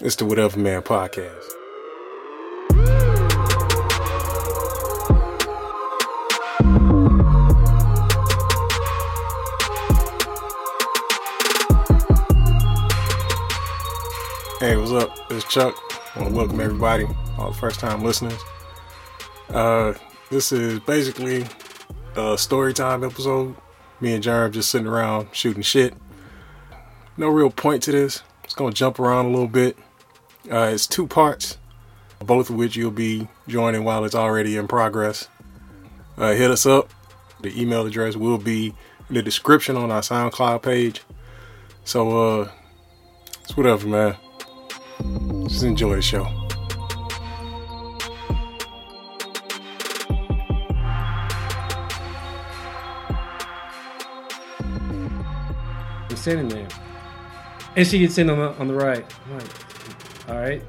It's the WhatevaMan podcast. Hey, what's up? It's Chuck. I want to welcome everybody, all the first time listeners. Uh, this is basically a story time episode. Me and Jerm just sitting around shooting shit. No real point to this. It's gonna jump around a little bit. Uh, it's two parts, both of which you'll be joining while it's already in progress. Uh, hit us up. The email address will be in the description on our SoundCloud page. So, uh, it's whatever, man. Just enjoy the show. I'm standing there. And she gets in on the, on the right. I'm like, all right.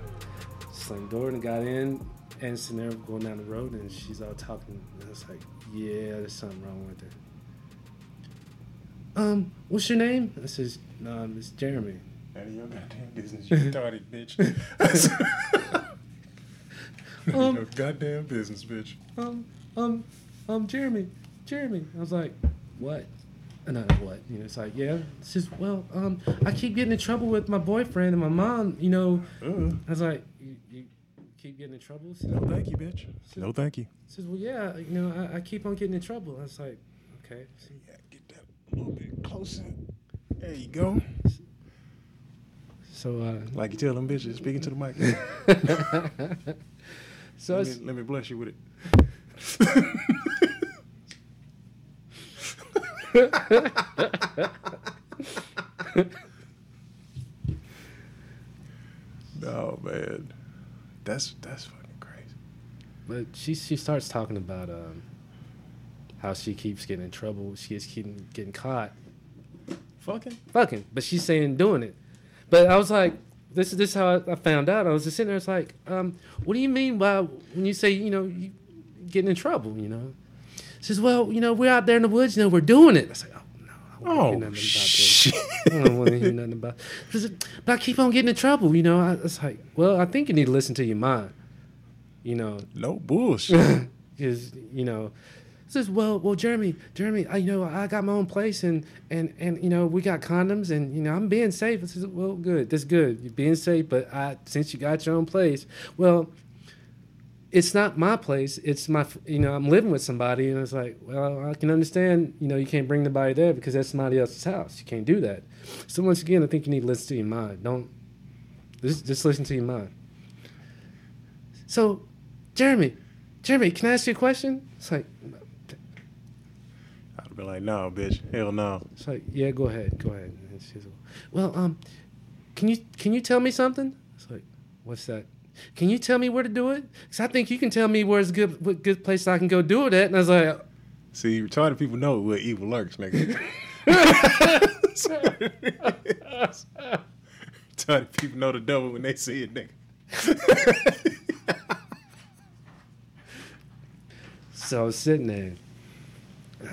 Slammed door and got in and sitting there going down the road and she's all talking. And it's like, yeah, there's something wrong with her. Um, what's your name? I says, um, it's Jeremy. None of your goddamn business, you retarded bitch. None Um, of your goddamn business, bitch. um, um, um, Jeremy, Jeremy. I was like, what? Uh, Not what, you know. It's like, yeah. She says, well, um, I keep getting in trouble with my boyfriend and my mom. You know, Uh, I was like, you, you keep getting in trouble. She no, thank you, bitch. No, thank you. says, well, yeah. You know, I, I keep on getting in trouble. I was like, okay. Yeah, get that a little bit closer. There you go. So, uh, Like you tell them bitches, speaking to the mic. so let, me, let me bless you with it. no man, that's that's fucking crazy. but she she starts talking about um, how she keeps getting in trouble. She keeps getting getting caught. Fucking. fucking, but she's saying doing it. But I was like, this is this is how I, I found out. I was just sitting there. It's like, um, what do you mean by when you say you know you getting in trouble? You know, she says, well, you know, we're out there in the woods. You know, we're doing it. I was like, oh no, I don't Oh want to hear nothing about this. shit. I don't want to hear nothing about. She said, but I keep on getting in trouble. You know, I, it's like, well, I think you need to listen to your mind. You know, no bullshit. Because you know says well well jeremy jeremy I, you know i got my own place and and and you know we got condoms and you know i'm being safe i says well good that's good you're being safe but i since you got your own place well it's not my place it's my you know i'm living with somebody and it's like well i can understand you know you can't bring the body there because that's somebody else's house you can't do that so once again i think you need to listen to your mind don't just, just listen to your mind so jeremy jeremy can i ask you a question it's like I'd be like, no, bitch, hell no. It's like, yeah, go ahead, go ahead. Like, well, um, can you can you tell me something? It's like, what's that? Can you tell me where to do it? Because I think you can tell me where's a good what good place I can go do it at. And I was like, See, retarded people know where evil lurks, nigga. retarded people know the devil when they see it, nigga. so I was sitting there.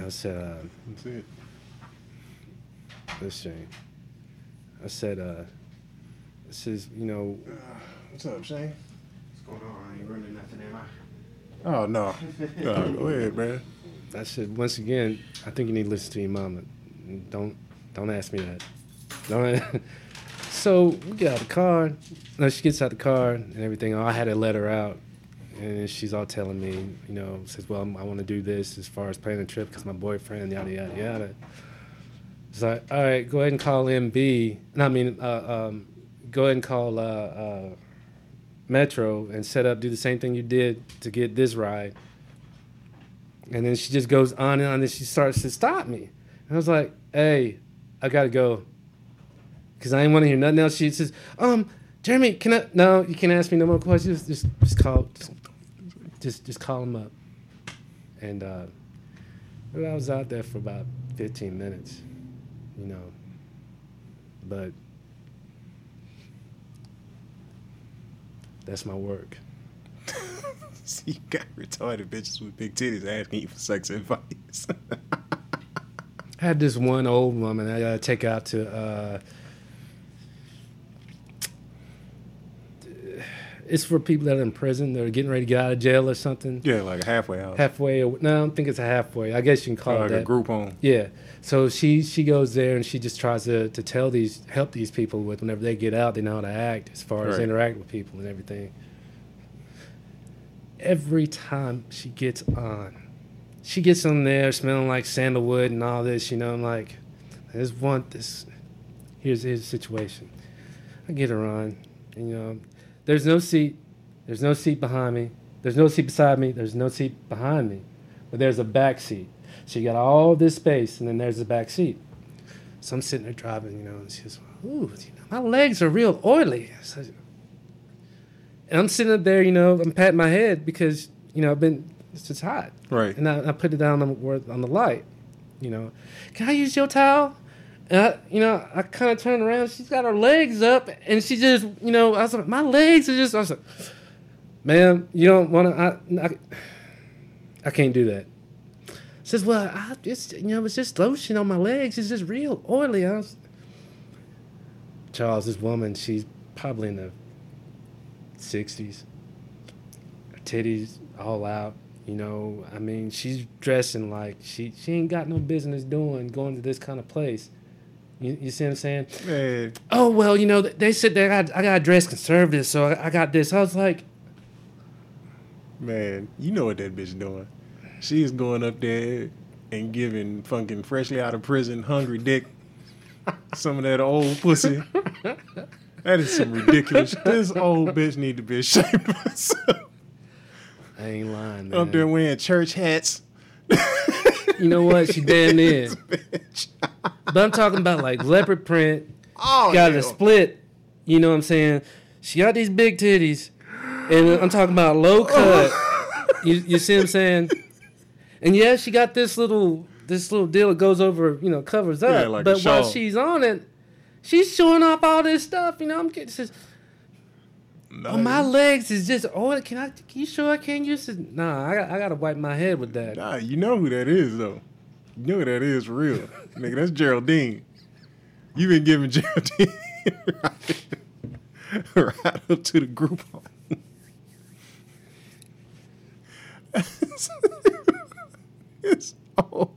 I said, uh, That's it. let's see. I said, uh, it says, you know, What's up, Shane? What's going on? I ain't running nothing, am I? Oh no. No, go ahead, man. I said once again, I think you need to listen to your mama. Don't don't ask me that. Don't. so we get out the car. No, she gets out the car and everything. I had to let her out, and she's all telling me, you know, says, "Well, I want to do this as far as planning a trip because my boyfriend, yada yada yada." It's like, all right, go ahead and call MB. No, I mean, uh, um, go ahead and call uh, uh, Metro and set up, do the same thing you did to get this ride. And then she just goes on and on, and she starts to stop me. And I was like, "Hey, I gotta go," because I didn't want to hear nothing else. She says, "Um, Jeremy, can I? No, you can't ask me no more questions. Just, just call, just, just, just call him up." And uh, I was out there for about 15 minutes, you know. But that's my work. See, you got retarded bitches with big titties asking you for sex advice. I had this one old woman I gotta take out to uh, it's for people that are in prison. They're getting ready to get out of jail or something. Yeah, like a halfway house. Halfway. No, I don't think it's a halfway. I guess you can call like it a that. group home. Yeah. So she she goes there and she just tries to, to tell these help these people with whenever they get out they know how to act as far as interact with people and everything. Every time she gets on, she gets on there smelling like sandalwood and all this. You know, I'm like, there's one this. Here's his situation. I get her on, and you know, there's no seat, there's no seat behind me, there's no seat beside me, there's no seat behind me, but there's a back seat. So you got all this space, and then there's the back seat. So I'm sitting there driving, you know, and she's, ooh, you know, my legs are real oily. So- and I'm sitting up there, you know, I'm patting my head because, you know, I've been, it's just hot. Right. And I, I put it down on the, on the light, you know, can I use your towel? And I, you know, I kind of turned around. She's got her legs up, and she just, you know, I was like, my legs are just. I was like, ma'am, you don't want to. I, I, I can't do that. Says, well, I just, you know, it's just lotion on my legs. It's just real oily. I was, Charles, this woman, she's probably in the sixties. Her titties all out. You know, I mean, she's dressing like she she ain't got no business doing going to this kind of place. You, you see what I'm saying? Man, Oh well, you know they said that I got I got dressed conservative, so I, I got this. I was like, man, you know what that bitch doing. She is going up there and giving fucking freshly out of prison hungry dick some of that old pussy. That is some ridiculous. This old bitch need to be ashamed of herself. I ain't lying, man. Up there wearing church hats. You know what? She damn near. But I'm talking about like leopard print. Oh, got hell. a split. You know what I'm saying? She got these big titties, and I'm talking about low cut. you, you see what I'm saying? And yeah, she got this little this little deal that goes over, you know, covers up. Yeah, like a but while she's on it, she's showing off all this stuff. You know, I'm getting says, No, "Oh, my legs is just oh, can I? Can you sure I can't use it? Nah, I got I got to wipe my head with that. Nah, you know who that is though. You know who that is for real. Nigga, that's Geraldine. You been giving Geraldine right, right up to the group it's oh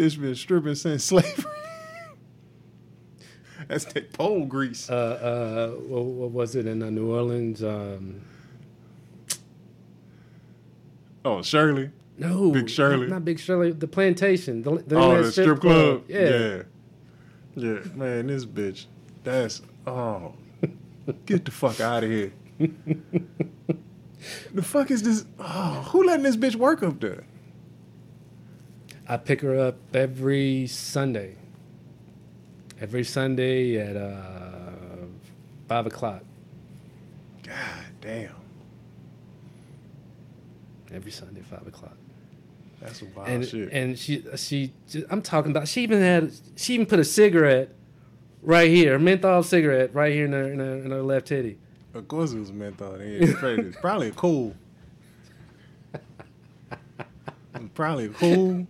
bitch been stripping since slavery. That's that pole grease. Uh, uh, what, what was it in uh, New Orleans? Um, oh, Shirley. no, Big Shirley. not, Big Shirley. The plantation. The, the Oh, the strip club. Yeah. yeah. Yeah, man, this bitch. That's oh. Get the fuck out of here. the fuck is this? Oh, who letting this bitch work up there? I pick her up every Sunday. Every Sunday at uh, five o'clock. God damn. Every Sunday, five o'clock. That's wild and shit. and she she I'm talking about. She even had she even put a cigarette right here, a menthol cigarette right here in her in her, in her left titty. of course it was menthol. It's probably, it's probably a cool. probably a cool.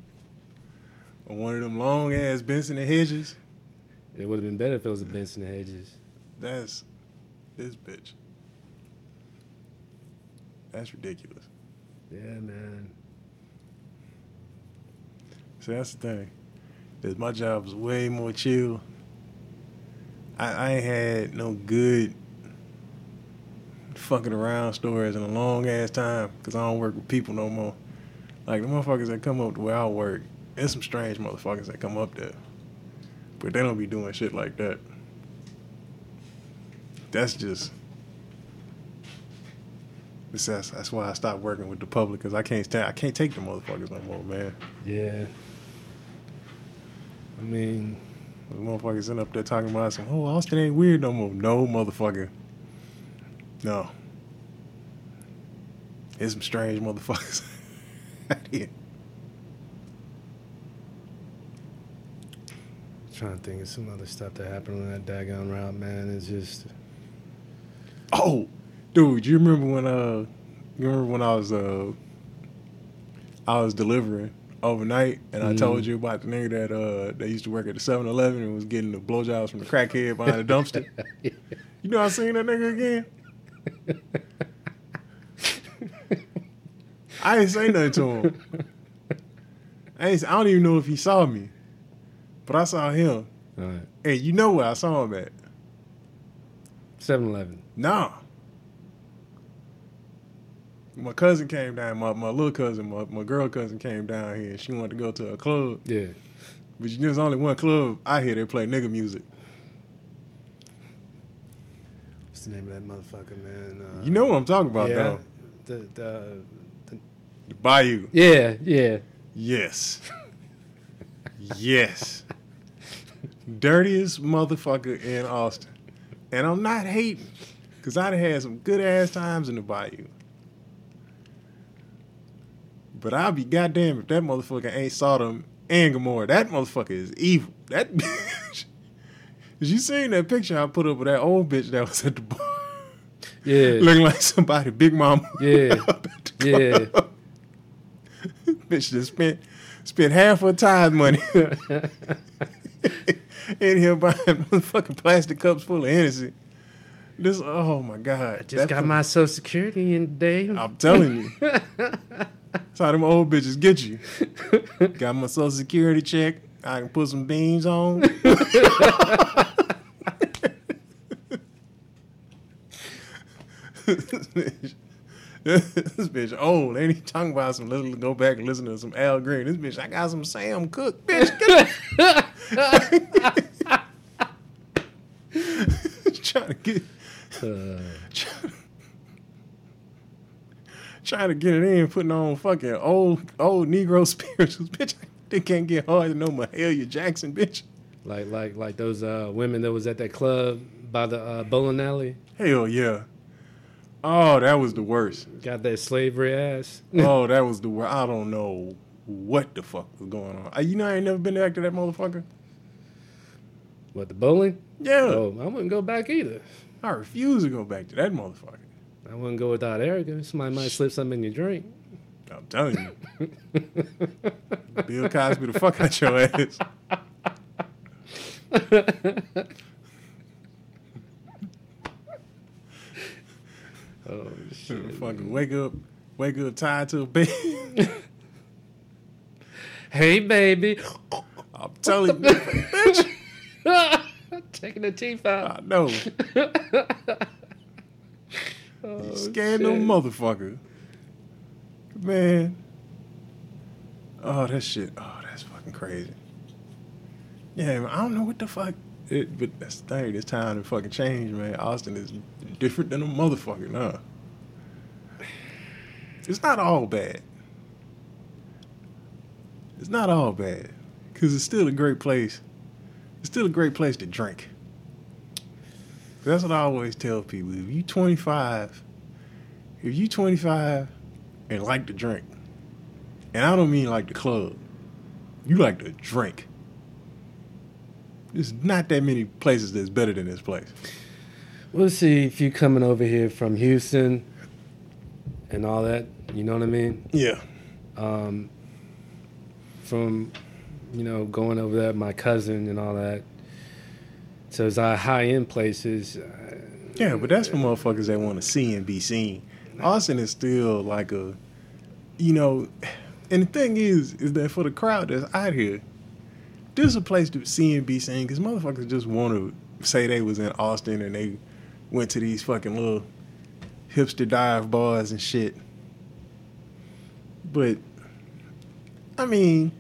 Or one of them long ass Benson and Hedges. It would have been better if it was a Benson and Hedges. That's this bitch. That's ridiculous. Yeah, man. See, that's the thing. Is my job was way more chill. I, I ain't had no good fucking around stories in a long ass time because I don't work with people no more. Like the motherfuckers that come up to where I work, there's some strange motherfuckers that come up there, but they don't be doing shit like that. That's just. That's, that's why I stopped working with the public because I can't stand I can't take the motherfuckers no more, man. Yeah. I mean, The motherfuckers sitting up there talking about some, oh, Austin ain't weird no more. No, motherfucker. No. There's some strange motherfuckers out here. Trying to think of some other stuff that happened on that daggone route, man. It's just Oh, dude, you remember when uh, you remember when I was uh, I was delivering overnight, and I told you about the nigga that uh, that used to work at the 7-Eleven and was getting the blowjobs from the crackhead behind the dumpster. You know I seen that nigga again. I ain't say nothing to him. I, ain't, I don't even know if he saw me, but I saw him. All right. And you know where I saw him at? 7 Eleven. Nah. My cousin came down, my, my little cousin, my, my girl cousin came down here and she wanted to go to a club. Yeah. But you know, there's only one club I hear they play nigga music. What's the name of that motherfucker, man? Uh, You know what I'm talking about, yeah. though. The, the, The Bayou. yeah, yeah. Yes. yes. Dirtiest motherfucker in Austin. And I'm not hating, because I'd have had some good ass times in the Bayou. But I'll be goddamn if that motherfucker ain't Sodom and Gomorrah. That motherfucker is evil. That bitch. Did you seen that picture I put up of that old bitch that was at the bar? Yeah. Looking like somebody, Big Mama. Yeah. up at the Yeah. bitch just spent spent half her time money in here buying fucking plastic cups full of Hennessy. This, oh my god! Just got my social security in today. I'm telling you, that's how them old bitches get you. Got my social security check. I can put some beans on. this bitch, old. Ain't he talking about some? Let's go back and listen to some Al Green. This bitch, I got some Sam Cooke. Bitch, get trying to get Uh, trying to get it in, putting on fucking old old Negro spirituals, bitch. They can't get hard to know Mahalia Jackson, bitch. like like like those uh, women that was at that club by the uh, bowling alley. Hell yeah. Oh, that was the worst. Got that slavery ass. Oh, that was the worst. I don't know what the fuck was going on. You know, I ain't never been back to that motherfucker. What the bowling? Yeah, Oh, I wouldn't go back either. I refuse to go back to that motherfucker. I wouldn't go without Erica. Somebody might slip something in your drink. I'm telling you, Bill Cosby the fuck out your ass. Oh shit! fucking wake up, wake up tied to a bed. Hey, baby. I'm telling you, bitch. Taking the teeth out. I know. Oh, Scan no shit. motherfucker. Man. Oh, that shit. Oh, that's fucking crazy. Yeah, man, I don't know what the fuck. It, but that's the thing. It's time to fucking change, man. Austin is different than a motherfucker, nah. It's not all bad. It's not all bad. Because it's still a great place. It's still a great place to drink. That's what I always tell people. If you 25, if you 25 and like to drink, and I don't mean like the club, you like to drink. There's not that many places that's better than this place. We'll see if you coming over here from Houston and all that. You know what I mean? Yeah. Um, from you know going over there, my cousin and all that. So it's our high end places. Yeah, but that's for motherfuckers that want to see and be seen. Austin is still like a, you know, and the thing is, is that for the crowd that's out here, this is a place to see and be seen because motherfuckers just want to say they was in Austin and they went to these fucking little hipster dive bars and shit. But, I mean,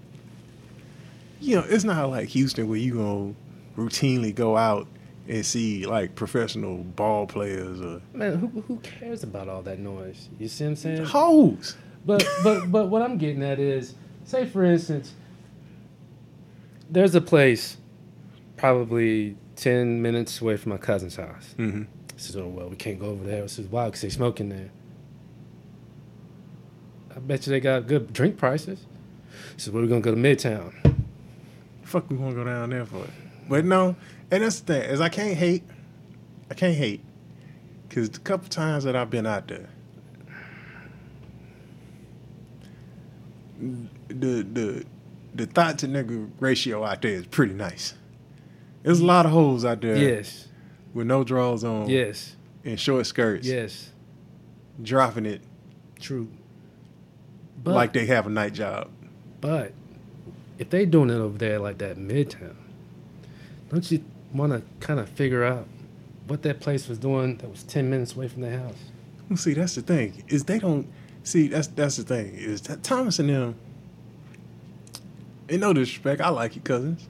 you know, it's not like Houston where you gonna routinely go out and see like professional ball players or Man, who who cares about all that noise? You see what I'm saying? hoes. But but but what I'm getting at is, say for instance, there's a place probably ten minutes away from my cousin's house. Mm-hmm. I says, "Oh well, we can't go over there." I says, "Why? Because they smoking there." I bet you they got good drink prices. "Well, we're gonna go to Midtown." Fuck, we want to go down there for it. But no, and that's the thing is I can't hate. I can't hate because the couple times that I've been out there, the the the thought to nigga ratio out there is pretty nice. There's a lot of hoes out there Yes, with no drawers on yes, and short skirts. yes. dropping it True. But like they have a night job. but if they doing it over there like that midtown, don't you want to kind of figure out what that place was doing that was ten minutes away from the house? Well, see, that's the thing is they don't see. That's that's the thing is that Thomas and them. In no disrespect, I like your cousins.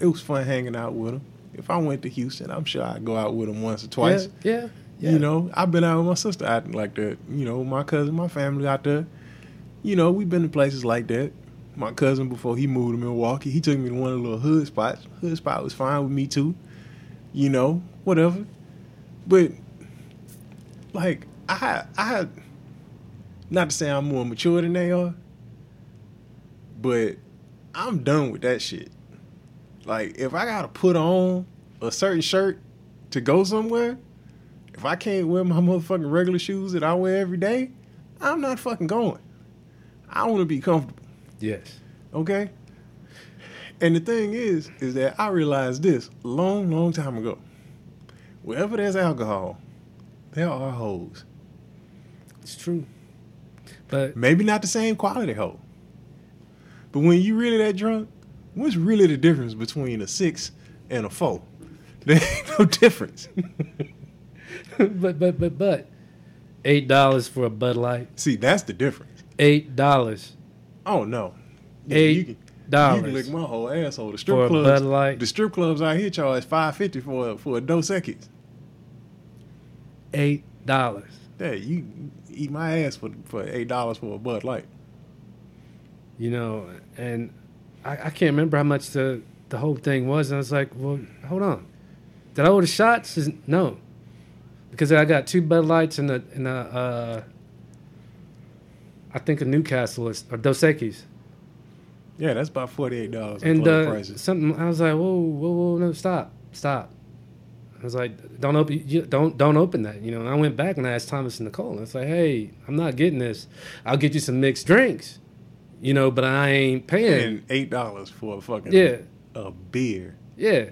It was fun hanging out with them. If I went to Houston, I'm sure I'd go out with them once or twice. Yeah, yeah. yeah. You know, I've been out with my sister acting like that. You know, my cousin, my family out there. You know, we've been to places like that. My cousin, before he moved to Milwaukee, he took me to one of the little hood spots. Hood spot was fine with me too. You know, whatever. But like, I I not to say I'm more mature than they are, but I'm done with that shit. Like, if I gotta put on a certain shirt to go somewhere, if I can't wear my motherfucking regular shoes that I wear every day, I'm not fucking going. I want to be comfortable, Yes. okay? And the thing is, is that I realized this long, long time ago. Wherever there's alcohol, there are hoes. It's true. But Maybe not the same quality hoe. But when you really that drunk, what's really the difference between a six and a four? There ain't no difference. but but but but eight dollars for a Bud Light. See, that's the difference. Eight dollars. Oh no. Eight dollars. you can lick my whole asshole. The for strip a clubs, Bud Light. the strip clubs out here charge five fifty for for a Dos Equis. Eight dollars. Yeah, you eat my ass for for eight dollars for a Bud Light. You know, and I, I can't remember how much the the whole thing was. And I was like, well, hold on. Did I order shots? Is- No, because I got two Bud Lights and a and a uh, I think a Newcastle is, or Dos Equis. Yeah, that's about forty eight dollars. and uh, something I was like, whoa, whoa, whoa, no, stop, stop. I was like, don't open, you, don't, don't open that. You know, and I went back and I asked Thomas and Nicole. And I was like, hey, I'm not getting this. I'll get you some mixed drinks, you know, but I ain't paying. eight dollars for a fucking Yeah, a beer. yeah.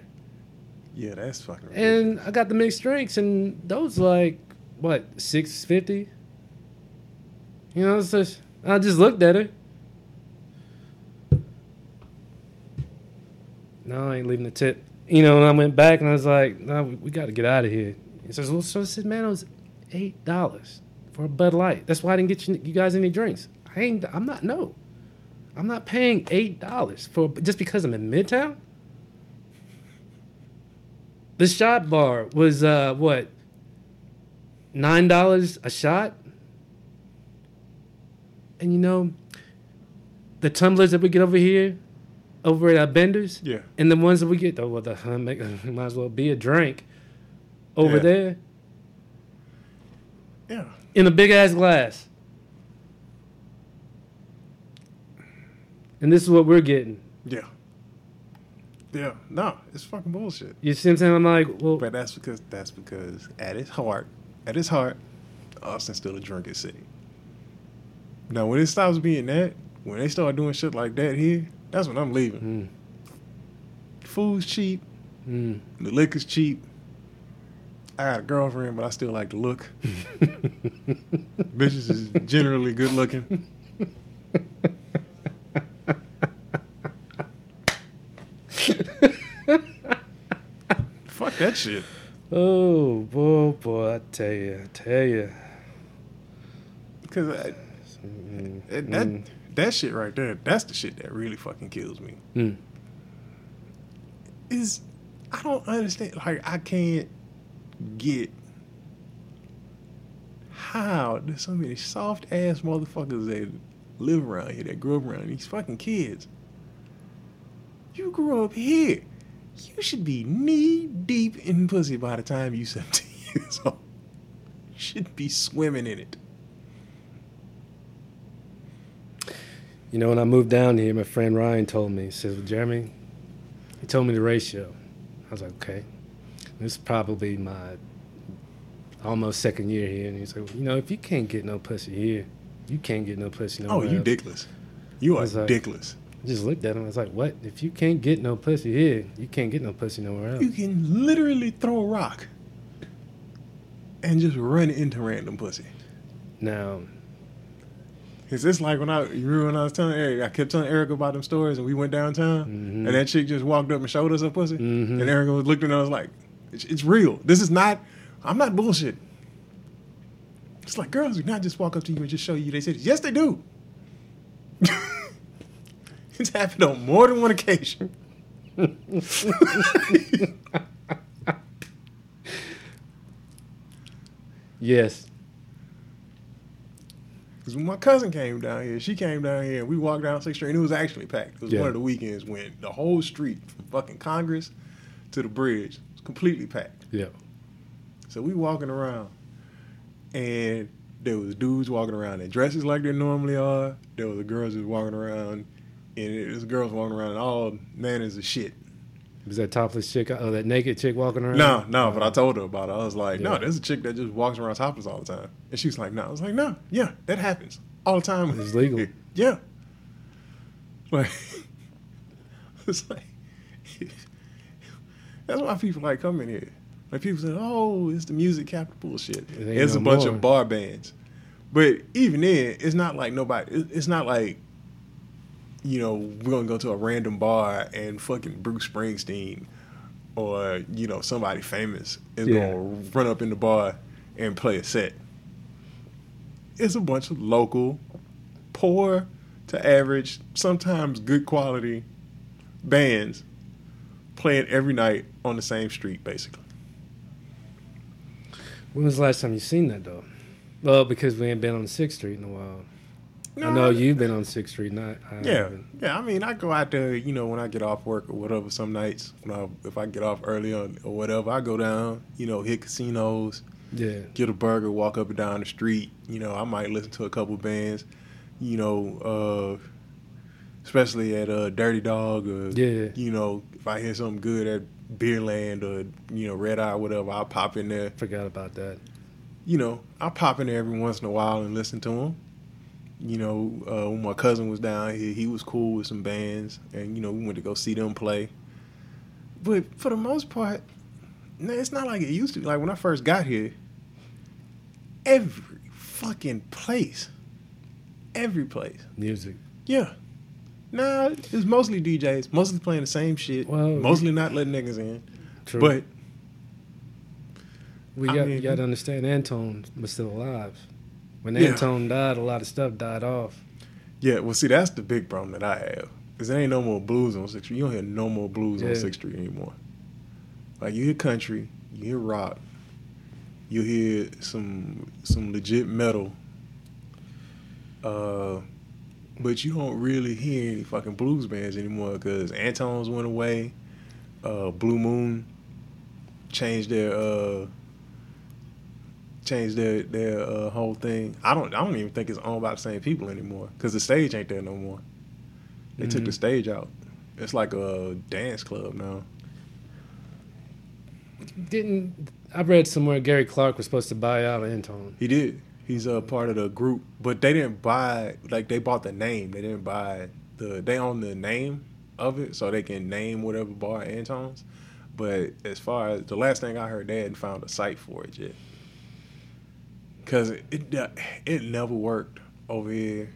Yeah, that's fucking. ridiculous. And I got the mixed drinks, and those like what six fifty. You know, it's just I just looked at it. No, I ain't leaving the tip. You know, and I went back and I was like, "No, we, we got to get out of here." He says, "Well, so I said, man, it was eight dollars for a Bud Light. That's why I didn't get you, you guys any drinks. I ain't. I'm not. No, I'm not paying eight dollars for just because I'm in Midtown." The shot bar was uh what? Nine dollars a shot? And you know, the tumblers that we get over here, over at our benders, yeah, and the ones that we get, oh well, the uh, make, might as well be a drink over Yeah. there yeah. in a big ass glass. And this is what we're getting. Yeah. Yeah. No, it's fucking bullshit. You see what I'm saying? I'm like, well, But that's because that's because at its heart, at its heart, Austin's still a drinking city. Now when it stops being that, when they start doing shit like that here, that's when I'm leaving. mm, Food's cheap, mm. the liquor's cheap. I got a girlfriend, but I still like to look. Bitches is generally good looking. Fuck that shit. Oh boy, boy, I tell you, I tell you. Because Mm, That that, mm, that shit right there, that's the shit that really fucking kills me. mm. Is I don't understand. Like I can't get how there's so many soft ass motherfuckers that live around here that grew up around these fucking kids. You grew up here. You should be knee deep in pussy by the time you 17 years old. You should be swimming in it. You know, when I moved down here, my friend Ryan told me, he says, well, Jeremy, he told me the ratio. I was like, okay. This is probably my almost second year here. And he's like, well, you know, if you can't get no pussy here, you can't get no pussy Oh, nowhere you else. dickless. You are like- dickless. I just looked at him. I was like, what? If you can't get no pussy here, you can't get no pussy nowhere else. You can literally throw a rock and just run into random pussy. Now, Is this like when I you remember when I was telling Eric, I kept telling Eric about them stories and we went downtown Mhm. and that chick just walked up and showed us a pussy Mhm. and Eric was looking at us like, it's, it's real. This is not. I'm not bullshit. It's like girls do not just walk up to you and just show you they titties. Yes, they do. it's happened on more than one occasion. yes, Because when my cousin came down here, she came down here and we walked down Sixth Street and it was actually packed. It was Yeah. one of the weekends when the whole street from fucking Congress to the bridge was completely packed. yeah, So we walking around and there was dudes walking around in dresses like they normally are. There was the girls just walking around and it was girls walking around in all manners of shit. was that topless chick? Oh, that naked chick walking around? No, no, but I told her about it. I was like, no, there's a chick that just walks around topless all the time. And she was like, no. I was like, no, yeah, that happens all the time. It's legal. yeah. Like, it's like, that's why people like coming here. Like people say, oh, it's the music capital bullshit. It It's no a bunch more. of bar bands. But even then, it's not like nobody, it's not like, you know, we're gonna go to a random bar and fucking Bruce Springsteen or, you know, somebody famous is Yeah. gonna run up in the bar and play a set. It's a bunch of local, poor to average, sometimes good quality bands playing every night on the same street, basically. When was the last time you seen that though? Well, because we ain't been on Sixth Street in a while. I know you've been on Sixth Street, not I Yeah, haven't. yeah. I mean, I go out there, you know, when I get off work or whatever. Some nights, when I, if I get off early or, or whatever, I go down, you know, hit casinos, yeah, get a burger, walk up and down the street. You know, I might listen to a couple bands, you know, uh, especially at uh, Dirty Dog or, Yeah. you know, if I hear something good at Beerland or, you know, Red Eye or whatever, I'll pop in there. forgot about that. You know, I'll pop in there every once in a while and listen to them. You know, uh, when my cousin was down here, he was cool with some bands, and you know, we went to go see them play. But for the most part, no, it's not like it used to. be. Like when I first got here, every fucking place, every place, Music. yeah. Nah, it's mostly DJs, mostly playing the same shit, Well, mostly not letting niggas in. True. But we I got mean- you got to understand, Antone was still alive. When Yeah. Antone died, a lot of stuff died off. Yeah, well, see, that's the big problem that I have. Because there ain't no more blues on Sixth Street. You don't hear no more blues on Yeah. Sixth Street anymore. Like you hear country, you hear rock, you hear some some legit metal. Uh, but you don't really hear any fucking blues bands anymore because Antone's went away. Uh, Blue Moon changed their uh changed their their uh, whole thing. I don't I don't even think it's owned by the same people anymore because the stage ain't there no more. They took the Mhm. stage out. It's like a dance club now. Didn't I read somewhere Gary Clark was supposed to buy out Antone? He did. He's a part of the group, but they didn't buy like they bought the name. They didn't buy the. They own the name of it, so they can name whatever bar Antone's. But as far as the last thing I heard, they hadn't found a site for it yet. Cause it it, it never worked over here,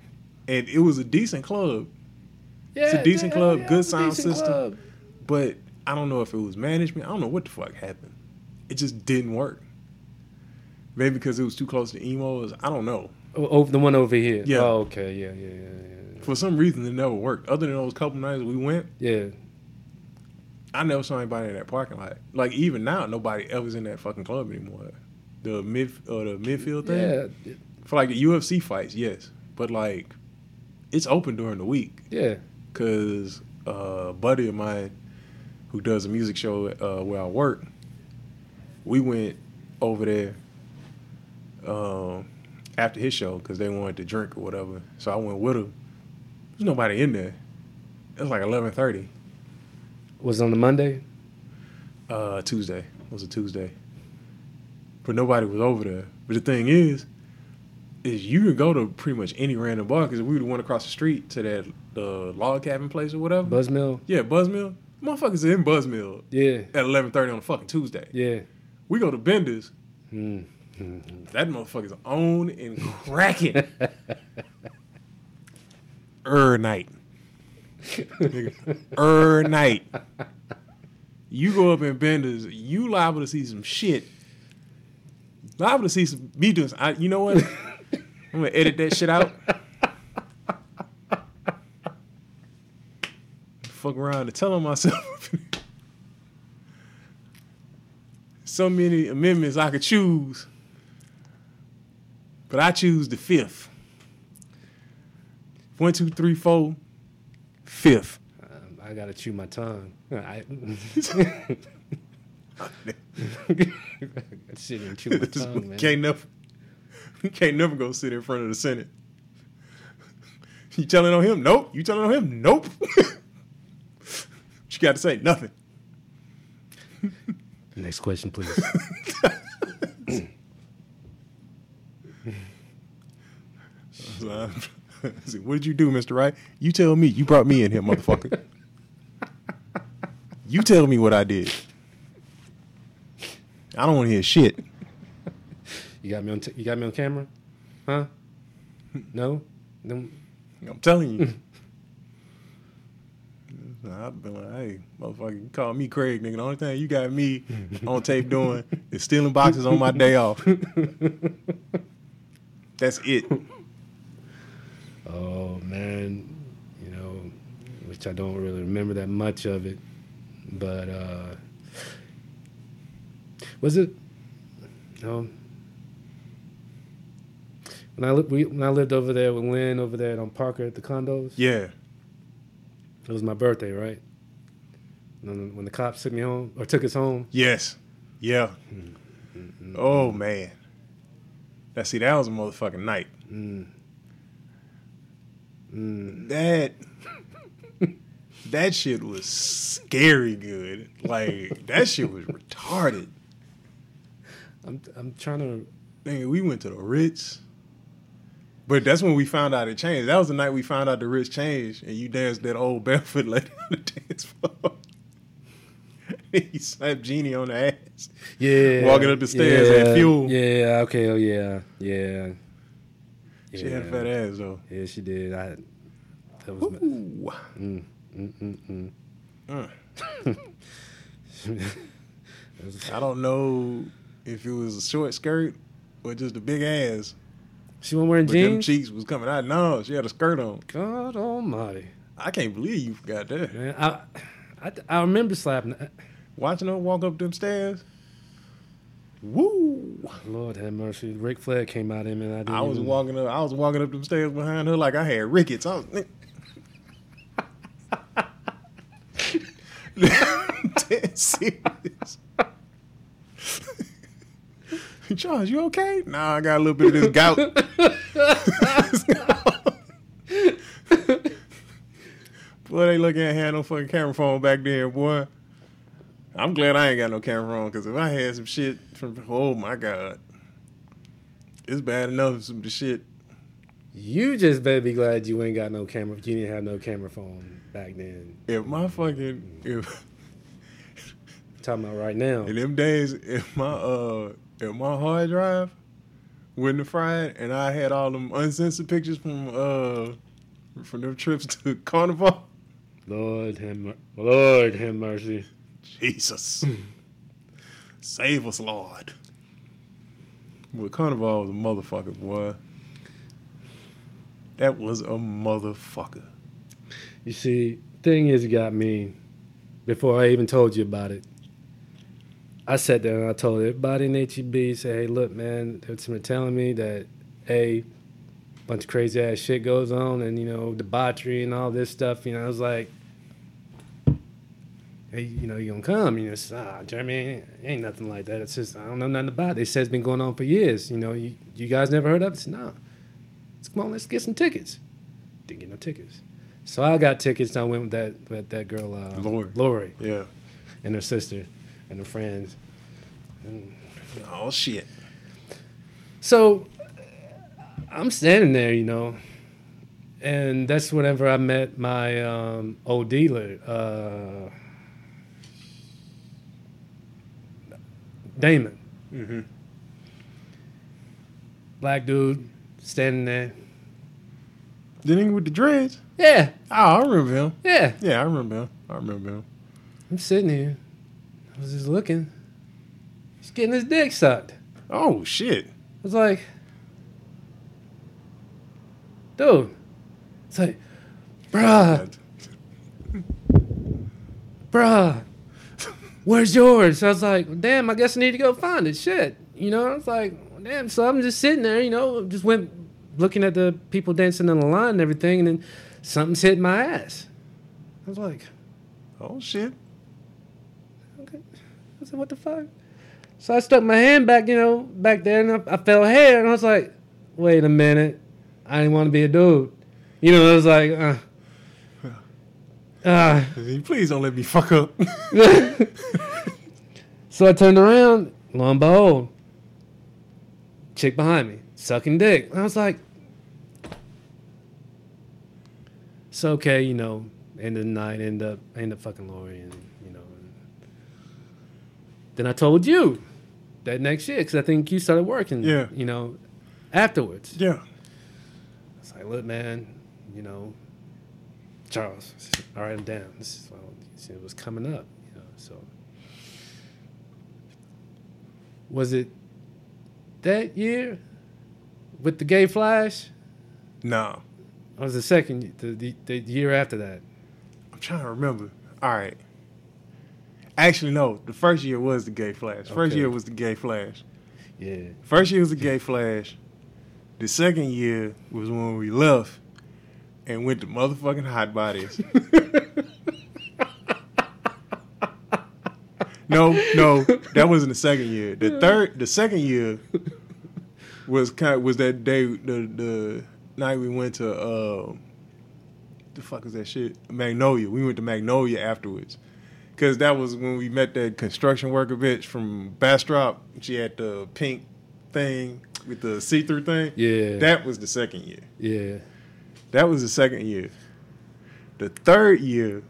and it was a decent club. Yeah, it's a decent yeah, club, yeah, good sound system. club. But I don't know if it was management. I don't know what the fuck happened. It just didn't work. Maybe because it was too close to Emo's. I don't know. Over the one over here. Yeah. Oh, okay. Yeah, yeah, yeah, yeah. For some reason, it never worked. Other than those couple nights we went, Yeah. I never saw anybody in that parking lot. Like even now, nobody ever's in that fucking club anymore. The mid or the midfield thing Yeah. for like the UFC fights, yes, but like it's open during the week. Yeah. Cause uh, a buddy of mine who does a music show uh, where I work, we went over there um, after his show because they wanted to drink or whatever. So I went with him. There's nobody in there. It was like eleven thirty. Was it on the Monday? Uh, Tuesday it was a Tuesday, but nobody was over there. But the thing is, is you can go to pretty much any random bar because we would went across the street to that the log cabin place or whatever. Buzzmill? Yeah, Buzzmill. Motherfuckers are in Buzzmill Yeah. at eleven thirty on a fucking Tuesday. Yeah. We go to Bender's. Mm. That motherfucker's on and cracking. er night. Er night. You go up in Benders, you liable to see some shit. Liable to see some me doing. some- I, you know what? I'm gonna edit that shit out. Fuck around and tell myself. so many amendments I could choose, but I choose the fifth. One, two, three, four, fifth. Um, I gotta chew my tongue. I sit and chew my tongue, man. can't never, can't never go sit in front of the Senate. You telling on him? Nope. You telling on him? Nope. you got to say nothing. Next question, please. So I- I said, what did you do, Mister Wright? You tell me. You brought me in here, motherfucker. you tell me what I did. I don't want to hear shit. You got me on. T- you got me on camera, huh? No. No. I'm telling you. I've been like, hey, motherfucker, you call me Craig, nigga. The only thing you got me on tape doing is stealing boxes on my day off. That's it. Oh man, you know, which I don't really remember that much of it, but uh was it? No. When I li- we, when I lived over there with Lynn over there on Parker at the condos, Yeah. it was my birthday, right? When, when the cops took me home or took us home, Yes. Yeah. Oh man. That see, that was a motherfucking night. mm, mm, That that shit was scary good. Like that shit was retarded. I'm I'm trying to Nigga, we went to the Ritz. But that's when we found out it changed. That was the night we found out the Ritz changed, and you danced that old barefoot lady on the dance floor. he slapped Jeannie on the ass. yeah Walking up the stairs yeah, had fuel. Yeah, okay, oh yeah, yeah. She had a fat ass though. Yeah, she did. I that was my, Ooh. mm, mm, mm, mm. Mm. I don't know if it was a short skirt or just a big ass. she wasn't wearing But them jeans. cheeks was coming out. No, she had a skirt on. God Almighty, I can't believe you forgot that. man! I, I I remember slapping. Watching her walk up them stairs. Woo! Lord have mercy. Ric Flair came out in me. And I, didn't I was even- walking up. I was walking up them stairs behind her like I had rickets. I was. Serious. Charles, you okay? Nah, I got a little bit of this gout. boy, they looking at had no fucking camera phone back then, boy. I'm glad I ain't got no camera phone because if I had some shit from, oh my god, it's bad enough some the shit. You just better be glad you ain't got no camera. You didn't have no camera phone back then. If my fucking if talking about right now. in them days, if my uh if my hard drive wouldn't have fried and I had all them uncensored pictures from uh from them trips to Carnival, Lord have mer- Lord have mercy. Jesus, save us, Lord. But Carnival was a motherfucker, boy. That was a motherfucker. You see, thing is, it got me. Before I even told you about it, I sat there and I told everybody in HEB, say, "Hey, look, man, they're been telling me that a bunch of crazy ass shit goes on, and you know, debauchery and all this stuff." You know, I was like, "Hey, you know, you gonna come?" You know, it's, ah, Jeremy, ain't, nothing like that. It's just I don't know nothing about it. They said it's been going on for years. You know, you you guys never heard of it? I said, no. Let's come on, let's get some tickets. Didn't get no tickets. So I got tickets. and I went with that with that girl, uh, Lori. Lori, Yeah. and her sister, and her friends. And Oh shit. so I'm standing there, you know, and that's whenever I met my um, old dealer, uh, Damon. Mm-hmm. black dude standing there. The nigga with the dreads. Yeah, Oh, I remember him. yeah. Yeah, I remember him. I remember him. I'm sitting here. I was just looking. He's getting his dick sucked. Oh shit. I was like, dude. It's like, bruh, bruh, where's yours? I was like, damn, I guess I need to go find it. Shit. You know, I was like, damn, so I'm just sitting there, you know, just went looking at the people dancing in the line and everything, and then something's hit my ass. I was like, Oh shit. Said, what the fuck? So I stuck my hand back, you know, back there, and I, I felt hair, and I was like, wait a minute. I didn't want to be a dude. You know, I was like, uh. Uh, Please don't let me fuck up. so I turned around, lo and behold, chick behind me, sucking dick. And I was like, it's okay, you know, end of the night, end up, end up fucking Lori, and. Then I told you that next year, because I think you started working, Yeah. you know, afterwards. yeah. It's like, look, man, you know, Charles, all right, I'm down. This is well, it was coming up, you know. So, was it that year with the gay flash, No. or was the second, the, the, the year after that? I'm trying to remember. All right. Actually, no. The first year was the gay flash. First Okay. year was the gay flash. Yeah, First year was the gay flash. The second year was when we left and went to motherfucking hot bodies. no, no, that wasn't the second year. The third, the second year was kind was that day the the night we went to uh the fuck is that shit Magnolia. We went to Magnolia afterwards. Cause that was when we met that construction worker bitch from Bastrop. She had the pink thing with the see-through thing. yeah, That was the second year. yeah. That was the second year. The third year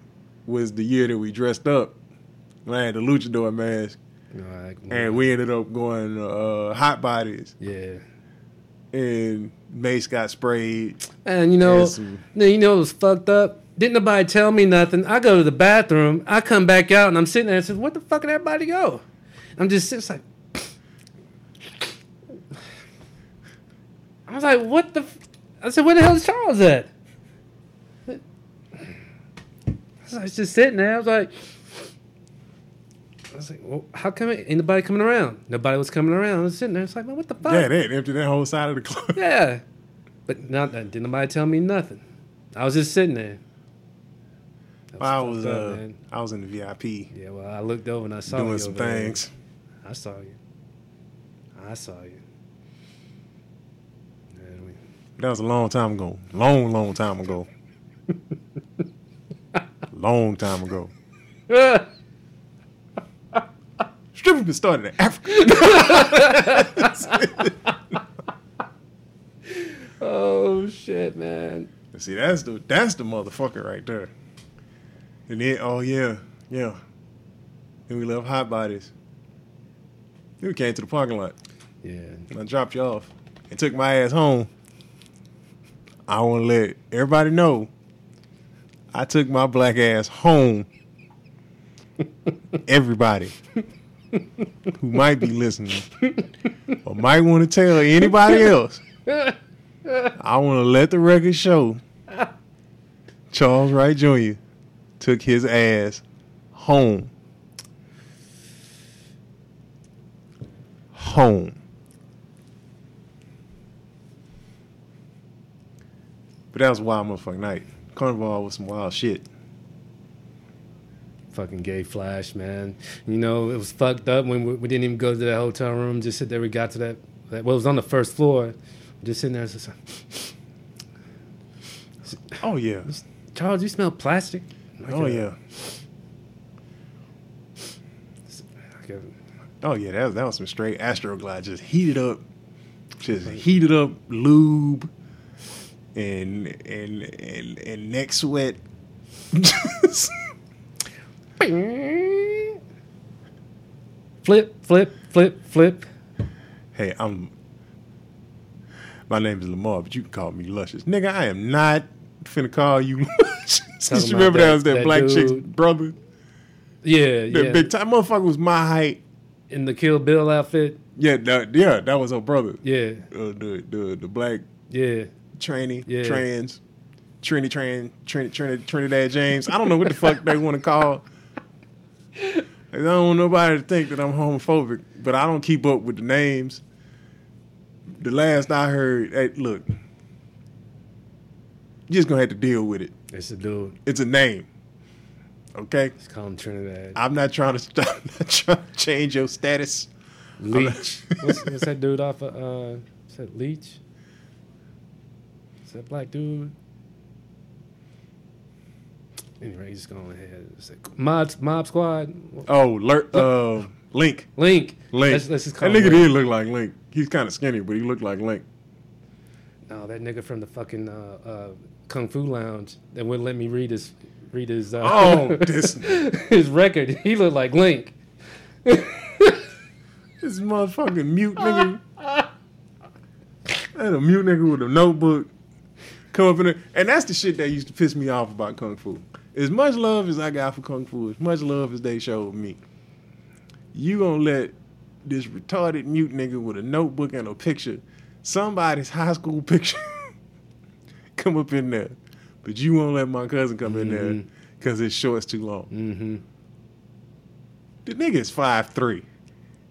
was the year that we dressed up. I had the luchador mask, right, and we ended up going uh, hot bodies, yeah. and Mace got sprayed. And you know, some- you know it was fucked up. Didn't nobody tell me nothing. I go to the bathroom. I come back out and I'm sitting there and said, "Where the fuck did everybody go?" I'm just sitting like, I was like, "What the?" F-? I said, "Where the hell is Charles at?" I was just sitting there. I was like, I was like, well, "How come ain't nobody coming around?" Nobody was coming around. I was sitting there. It's like, man, what the fuck? yeah, they emptied that whole side of the club. Yeah. But not didn't nobody tell me nothing. I was just sitting there. I was up, uh, man. I was in the VIP Yeah, well, I looked over and I saw you doing some over there. things. I saw you. I saw you. We, That was a long time ago. Long, long time ago. long time ago. Stripping been started in Africa. oh shit, man. See, that's the that's the motherfucker right there. And then, oh yeah, yeah. Then we left hot bodies. Then we came to the parking lot. Yeah. And I dropped you off and took my ass home. I want to let everybody know I took my black ass home. everybody who might be listening or might want to tell anybody else, I want to let the record show Charles Wright Jr. took his ass home. Home. But that was a wild motherfucking night. Carnival was some wild shit. Fucking gay flash, man. You know, it was fucked up when we, we didn't even go to that hotel room. Just sit there. We got to that. that well, it was on the first floor. Just sitting there. Just like, Oh yeah. Charles, you smell plastic. Oh yeah. Oh yeah. That was, that was some straight Astroglide. Just heated up. Just heated up lube and and and and neck sweat. Flip, flip, flip, flip. hey, I'm My name is Lamar, but you can call me Luscious. Nigga, I am not finna call you Luscious. You remember about that, was that, that- black that chick's brother? Yeah, That yeah. big time motherfucker was my height. In the Kill Bill outfit. Yeah, that, yeah, that was her brother. Yeah, Uh, the the the black yeah. tranny, Yeah. trans, Trini Tran, Trini, Trini, Trinidad James. I don't know what the fuck they want to call. I don't want nobody to think that I'm homophobic, but I don't keep up with the names. The last I heard, hey, look, you just gonna have to deal with it. It's a dude. It's a name, okay? Let's call him Trinidad. I'm not trying to I'm not trying to change your status. Leech. what's, what's that dude off of, uh, is that Leech? Is that black dude? Anyway, he's just going ahead. It's Mob, Mob Squad. Oh, Lur- uh, Link, Link. Link. Let's, let's just call that nigga Link. did look like Link. He's kind of skinny, but he looked like Link. No, that nigga from the fucking uh, uh, Kung Fu Lounge that wouldn't let me read his read his uh, Oh, this his record. He looked like Link. this motherfucking mute nigga. That a mute nigga with a notebook come up in there, and that's the shit that used to piss me off about kung fu. As much love as I got for kung fu, as much love as they showed me, you gonna let this retarded mute nigga with a notebook and a picture, somebody's high school picture, come up in there, but you won't let my cousin come in there because his shorts too long. Mm-hmm. The nigga is five three.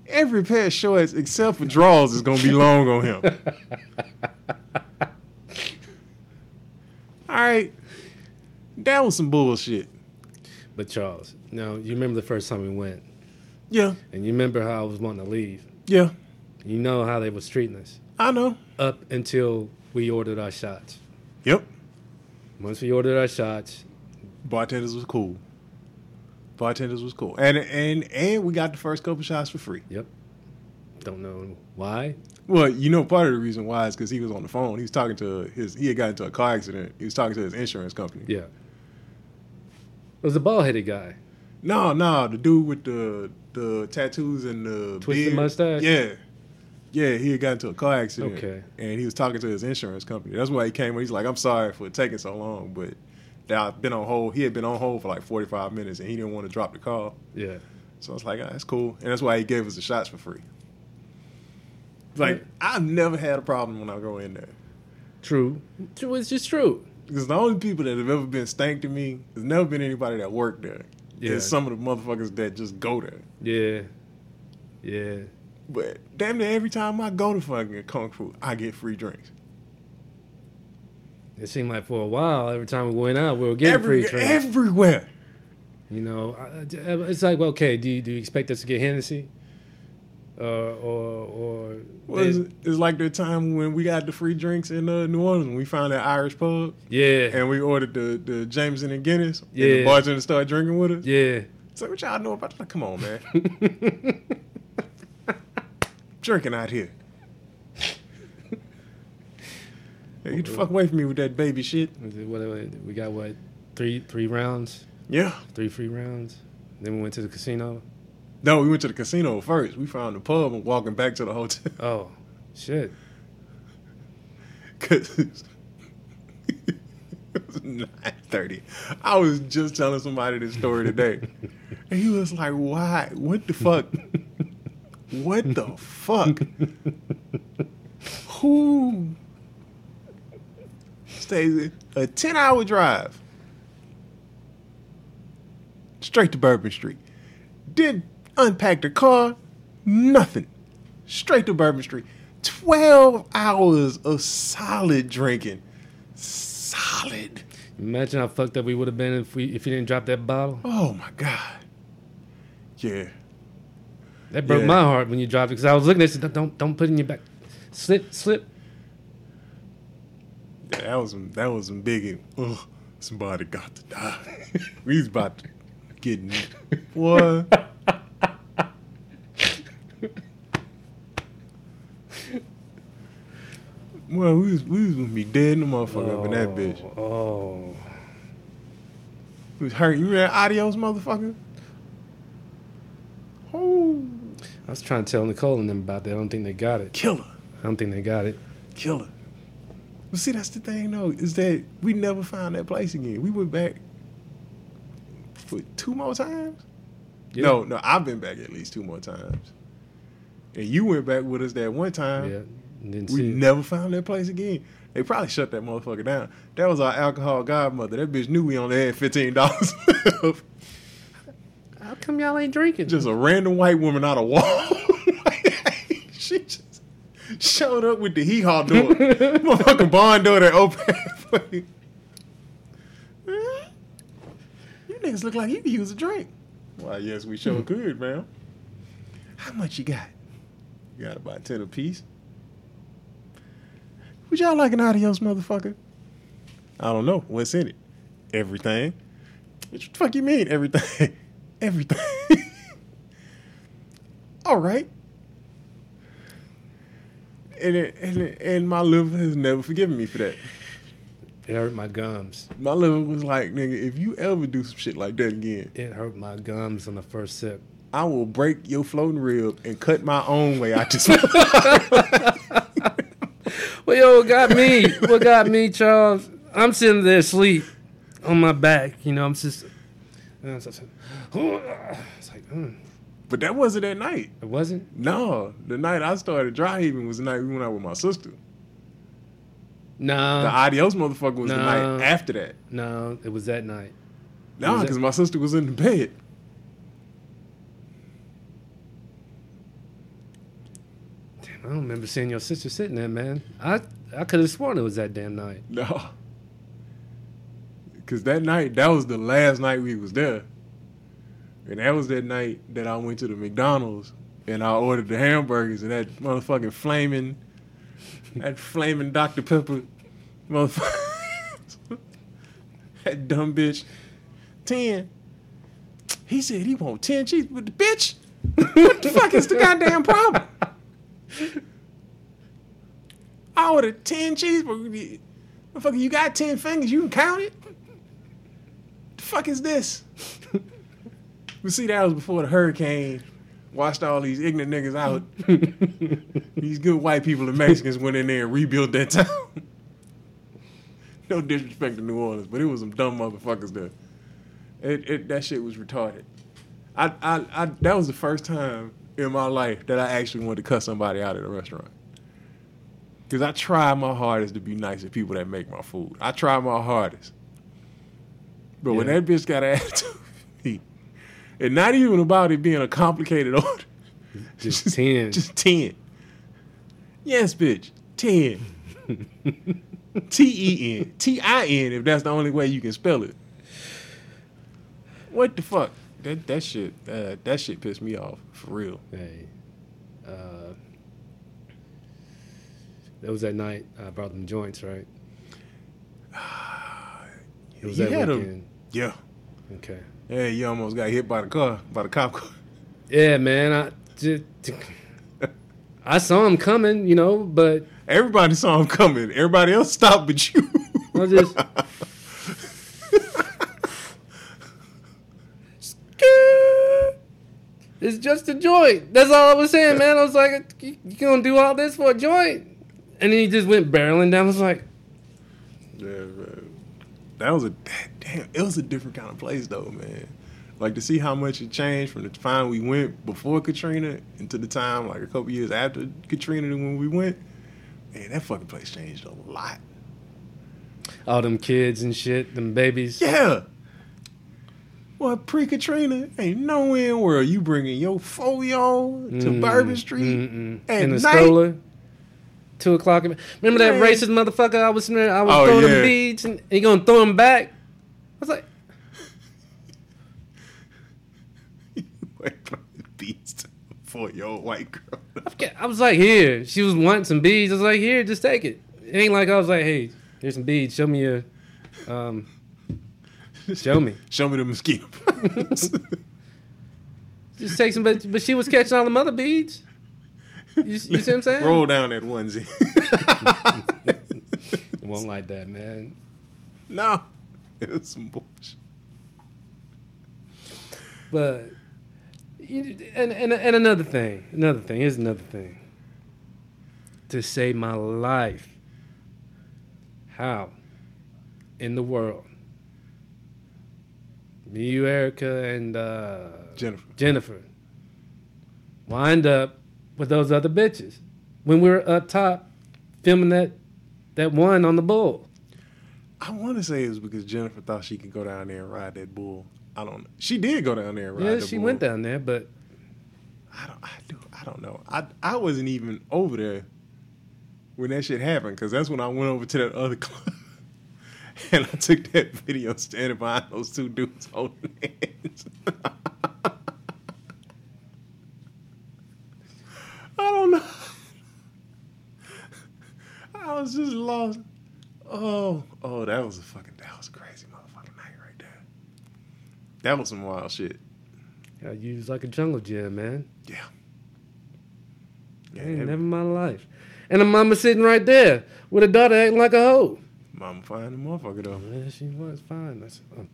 Every pair of shorts except for drawers is gonna be long on him. All right, that was some bullshit. But Charles, now you remember the first time we went, Yeah, and you remember how I was wanting to leave. yeah, You know how they was treating us I know. up until we ordered our shots. Yep, Once we ordered our shots, bartenders was cool. Bartenders was cool, and and and we got the first couple shots for free. yep. Don't know why. Well, you know, part of the reason why is because he was on the phone. He was talking to his. He had got into a car accident. He was talking to his insurance company. Yeah. It was a bald headed guy. No, no, the dude with the the tattoos and the Twisted beard. mustache? Yeah, yeah, he had got into a car accident. Okay. and he was talking to his insurance company. That's why he came. He's like, "I'm sorry for taking so long, but that I've been on hold. He had been on hold for like 45 minutes, and he didn't want to drop the call. Yeah. So I was like, oh, that's cool, and that's why he gave us the shots for free. Like, I've never had a problem when I go in there. True. True. It's just true. Because the only people that have ever been stank to me, there's never been anybody that worked there. Yeah. Some of the motherfuckers that just go there. Yeah. Yeah. But damn near every time I go to fucking Kung Fu, I get free drinks. It seemed like for a while, every time we went out, we were getting Every, free drinks. everywhere. You know, it's like, well, okay, do you, do you expect us to get Hennessy? Uh, or, or Well, it's, it's like the time when we got the free drinks in uh, New Orleans we found that Irish pub yeah, and we ordered the, the Jameson and Guinness. And the Yeah. bartender started drinking with us. yeah. It's like, what y'all know about that? Come on, man. Drinking out here. Hey, get the fuck away from me with that baby shit. Whatever. We got what three three rounds, Yeah. three free rounds. Then we went to the casino. No, we went to the casino first. We found the pub and walking back to the hotel. Oh, shit. Cause it was nine thirty. I was just telling somebody this story today, and he was like, "Why? What the fuck? What the fuck? Who stays a ten-hour drive straight to Bourbon Street? Did unpack the car? Nothing. Straight to Bourbon Street. 12 hours of solid drinking. Solid. Imagine how fucked up we would have been if we if you didn't drop that bottle. Oh my God. Yeah. That broke Yeah. my heart when you dropped it because I was looking at it. Don't don't put it in your back. Slip slip. Yeah, that was that was some biggie. Ugh, somebody got to die. we was about to get what? Well, we was, we was gonna be dead in the motherfucker up in that bitch. Oh, oh. We was hurt. You read adios, motherfucker? Oh, I was trying to tell Nicole and them about that. I don't think they got it. killer, I don't think they got it. killer. But see, that's the thing though, is that we never found that place again. We went back for two more times. No, no, I've been back at least two more times. And you went back with us that one time. Yeah. We see it. never found that place again. They probably shut that motherfucker down. That was our alcohol godmother. That bitch knew we only had fifteen dollars. How come y'all ain't drinking? Just a random white woman out of wall. she just showed up with the hee haw door. Motherfucking barn door that opened. you niggas look like you could use a drink. Why, yes, we sure could, man. How much you got? You got about 10 apiece. Would y'all like an adios, motherfucker? I don't know. What's in it? Everything. What the fuck you mean, everything? Everything. All right. And, it, and, it, and my liver has never forgiven me for that. It hurt my gums. My liver was like, nigga, if you ever do some shit like that again, It hurt my gums on the first sip. I will break your floating rib and cut my own way out this. Well, yo, what got me? what got me, Charles? I'm sitting there asleep on my back. You know, I'm just. and I was just- It's like, mm. but that wasn't that night. it wasn't. No, the night I started dry heaving was the night we went out with my sister. No. The No, adios motherfucker was the night after that. no, it was that night. No, because my sister was in the bed. Damn, I don't remember seeing your sister sitting there, man. I I could have sworn it was that damn night. No. Cause that night, that was the last night we was there. And that was that night that I went to the McDonald's and I ordered the hamburgers and that motherfucking flaming that flaming Dr. Pepper motherfucker that dumb bitch. Ten. He said he want ten cheese, but the bitch, what the fuck is the goddamn problem? I ordered ten cheeseburgers. Motherfucker, you got ten fingers, you can count it. The fuck is this? But see, that was before the hurricane washed all these ignorant niggas out. these good white people and Mexicans went in there and rebuilt that town. no disrespect to New Orleans, but it was some dumb motherfuckers there. It, it that shit was retarded. I, I, I that was the first time in my life that I actually wanted to cut somebody out at a restaurant. Cause I try my hardest to be nice to people that make my food. I try my hardest. But when that bitch got an attitude, and not even about it being a complicated order, Just ten. just ten. Yes, bitch, ten. T E N T I N if that's the only way you can spell it. What the fuck? That that shit uh, that shit pissed me off for real. Hey, uh, that was that night I brought them joints, right? It was You that had weekend. Yeah. Okay. Yeah, you almost got hit by the car, by the cop car. Yeah, man. I just, I saw him coming, you know, but Everybody saw him coming. Everybody else stopped but you. I just. It's just a joint. That's all I was saying, man. I was like, you, you gonna do all this for a joint? And then he just went barreling down. I was like, Yeah, man. That was a damn. It was a different kind of place, though, man. Like to see how much it changed from the time we went before Katrina into the time like a couple years after Katrina to when we went. Man, that fucking place changed a lot. all them kids and shit, them babies. Yeah. Well, pre Katrina, ain't no in the world you bringing your folio to Mm, Bourbon Street at in the night. stroller. Two o'clock. Remember that Man. racist motherfucker? I was I was Oh, throwing yeah. beads and he gonna throw them back. I was like, Wait for the beast for your white girl. I was like, here. She was wanting some beads. I was like, here, just take it. It ain't like I was like, hey, here's some beads. Show me your, um, show me. Show me the mosquito. Just take some. But, but she was catching all the mother beads. You, you see what I'm saying? Roll down that onesie. It won't like that, man. no, it was some bullshit. But and, and and another thing, another thing. Here's another thing. To save my life, how in the world me, you, Erica, and uh, Jennifer. Jennifer wind up with those other bitches when we were up top filming that that one on the bull. I want to say it was because Jennifer thought she could go down there and ride that bull. I don't know. She did go down there and ride Yeah, the she bull. went down there, but I don't. I do. I don't know. I I wasn't even over there when that shit happened because that's when I went over to that other club and I took that video standing behind those two dudes holding hands. I don't know. I was just lost. Oh, oh, that was a fucking that was a crazy motherfucking night right there. That was some wild shit. I used like a jungle gym, man. Yeah. That- never in my life. And the mama sitting right there with a daughter acting like a hoe. Mama fine the motherfucker though. Yeah, she was fine. That's, um,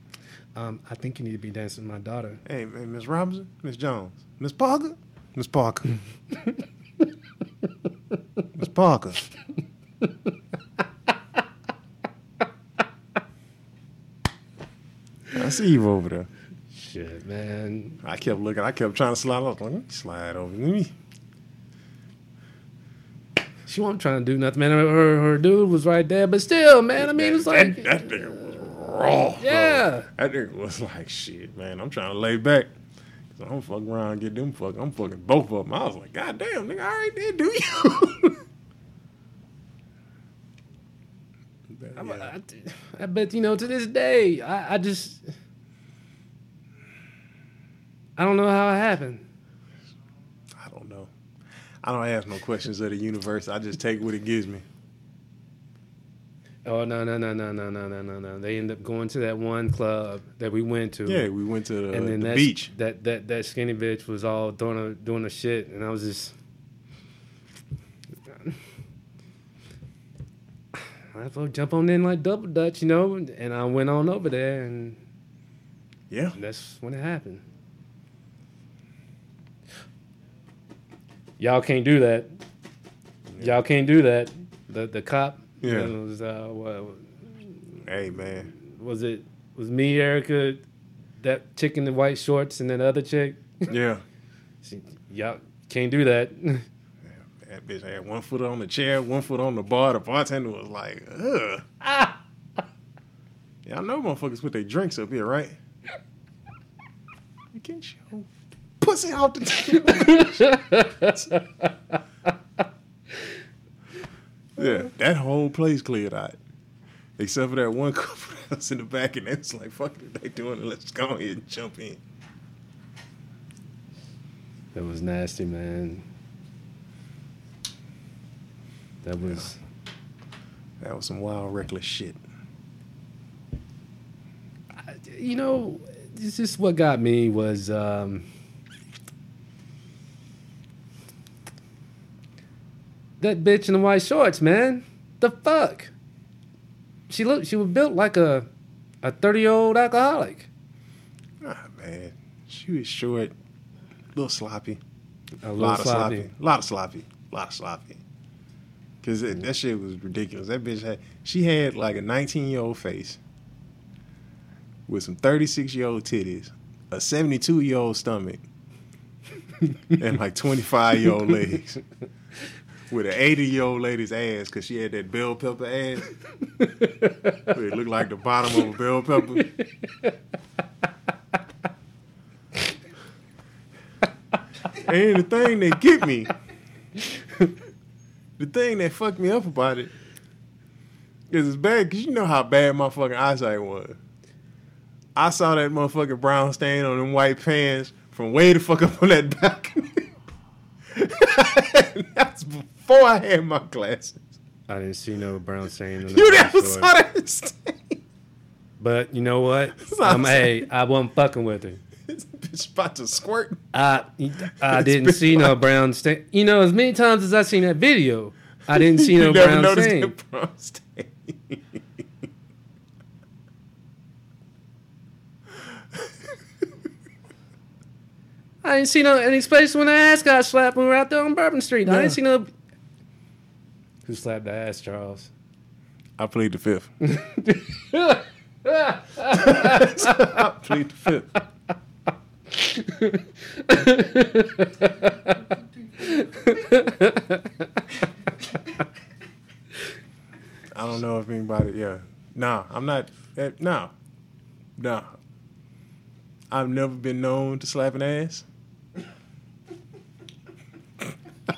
um, I think you need to be dancing with my daughter. Hey, hey Miss Robinson, Miss Jones, Miss Parker, Miss Parker, Miss Parker. I see you over there. Shit, man. I kept looking. I kept trying to slide off. Let me slide over. Let me. She wasn't trying to do nothing, man. Her, her, her dude was right there, but still, man. I mean, it was like, that, that nigga was raw. bro. Yeah. that nigga was like, shit, man. I'm trying to lay back. So I'm fucking around and get them fuck. I'm fucking both of them. I was like, God damn, nigga, all right there, do you? I'm- I, I bet you know to this day, I, I just, I don't know how it happened. I don't know. I don't ask no questions of the universe. I just take what it gives me. Oh no no no no no no no no no! They end up going to that one club that we went to. Yeah, we went to the, and then the that, beach. That that that skinny bitch was all doing a doing a shit, and I was just. I thought jump on in like double dutch, you know, and I went on over there, and Yeah. that's when it happened. Y'all can't do that. Y'all can't do that. The the cop. Yeah. was uh, what, Hey, man. was it was me, Erica, that chick in the white shorts, and that other chick. Yeah. She, y'all can't do that. That bitch had one foot on the chair, one foot on the bar. The bartender was like, ugh. Y'all know motherfuckers put their drinks up here, right? You can't show pussy out the Yeah, that whole place cleared out. Except for that one couple that was in the back and they was like, fuck it, they doing it, let's go ahead and jump in. that was nasty, man. That was. That was some wild, reckless shit. you know, this is what got me was um, that bitch in the white shorts, man. The fuck? She looked. She was built like a a thirty year old alcoholic. Ah, man. She was short, a little sloppy. A lot of sloppy. sloppy. A lot of sloppy. A lot of sloppy. Cause it, that shit was ridiculous. That bitch had she had like a 19 year old face with some 36 year old titties, a 72 year old stomach, and like 25 year old legs. With an 80 year old lady's ass, cause she had that bell pepper ass. It looked like the bottom of a bell pepper. And the thing that get me, the thing that fucked me up about it, is it's bad because you know how bad my fucking eyesight was. I saw that motherfucking brown stain on them white pants from way the fuck up on that balcony. That's before I had my glasses. I didn't see no brown stain. on the You never saw that stain. But you know what? I'm hey, I wasn't fucking with her. This bitch about to squirt. I I didn't see no brown stain. You know, as many times as I seen that video, I didn't see no you brown stain. brown stain. I didn't see no any space when the ass got slapped when we were out there on Bourbon Street. I didn't see no. Who slapped the ass, Charles? I plead the fifth. I plead the fifth. I don't know if anybody. Yeah, nah, I'm not. eh, Nah, nah. I've never been known to slap an ass.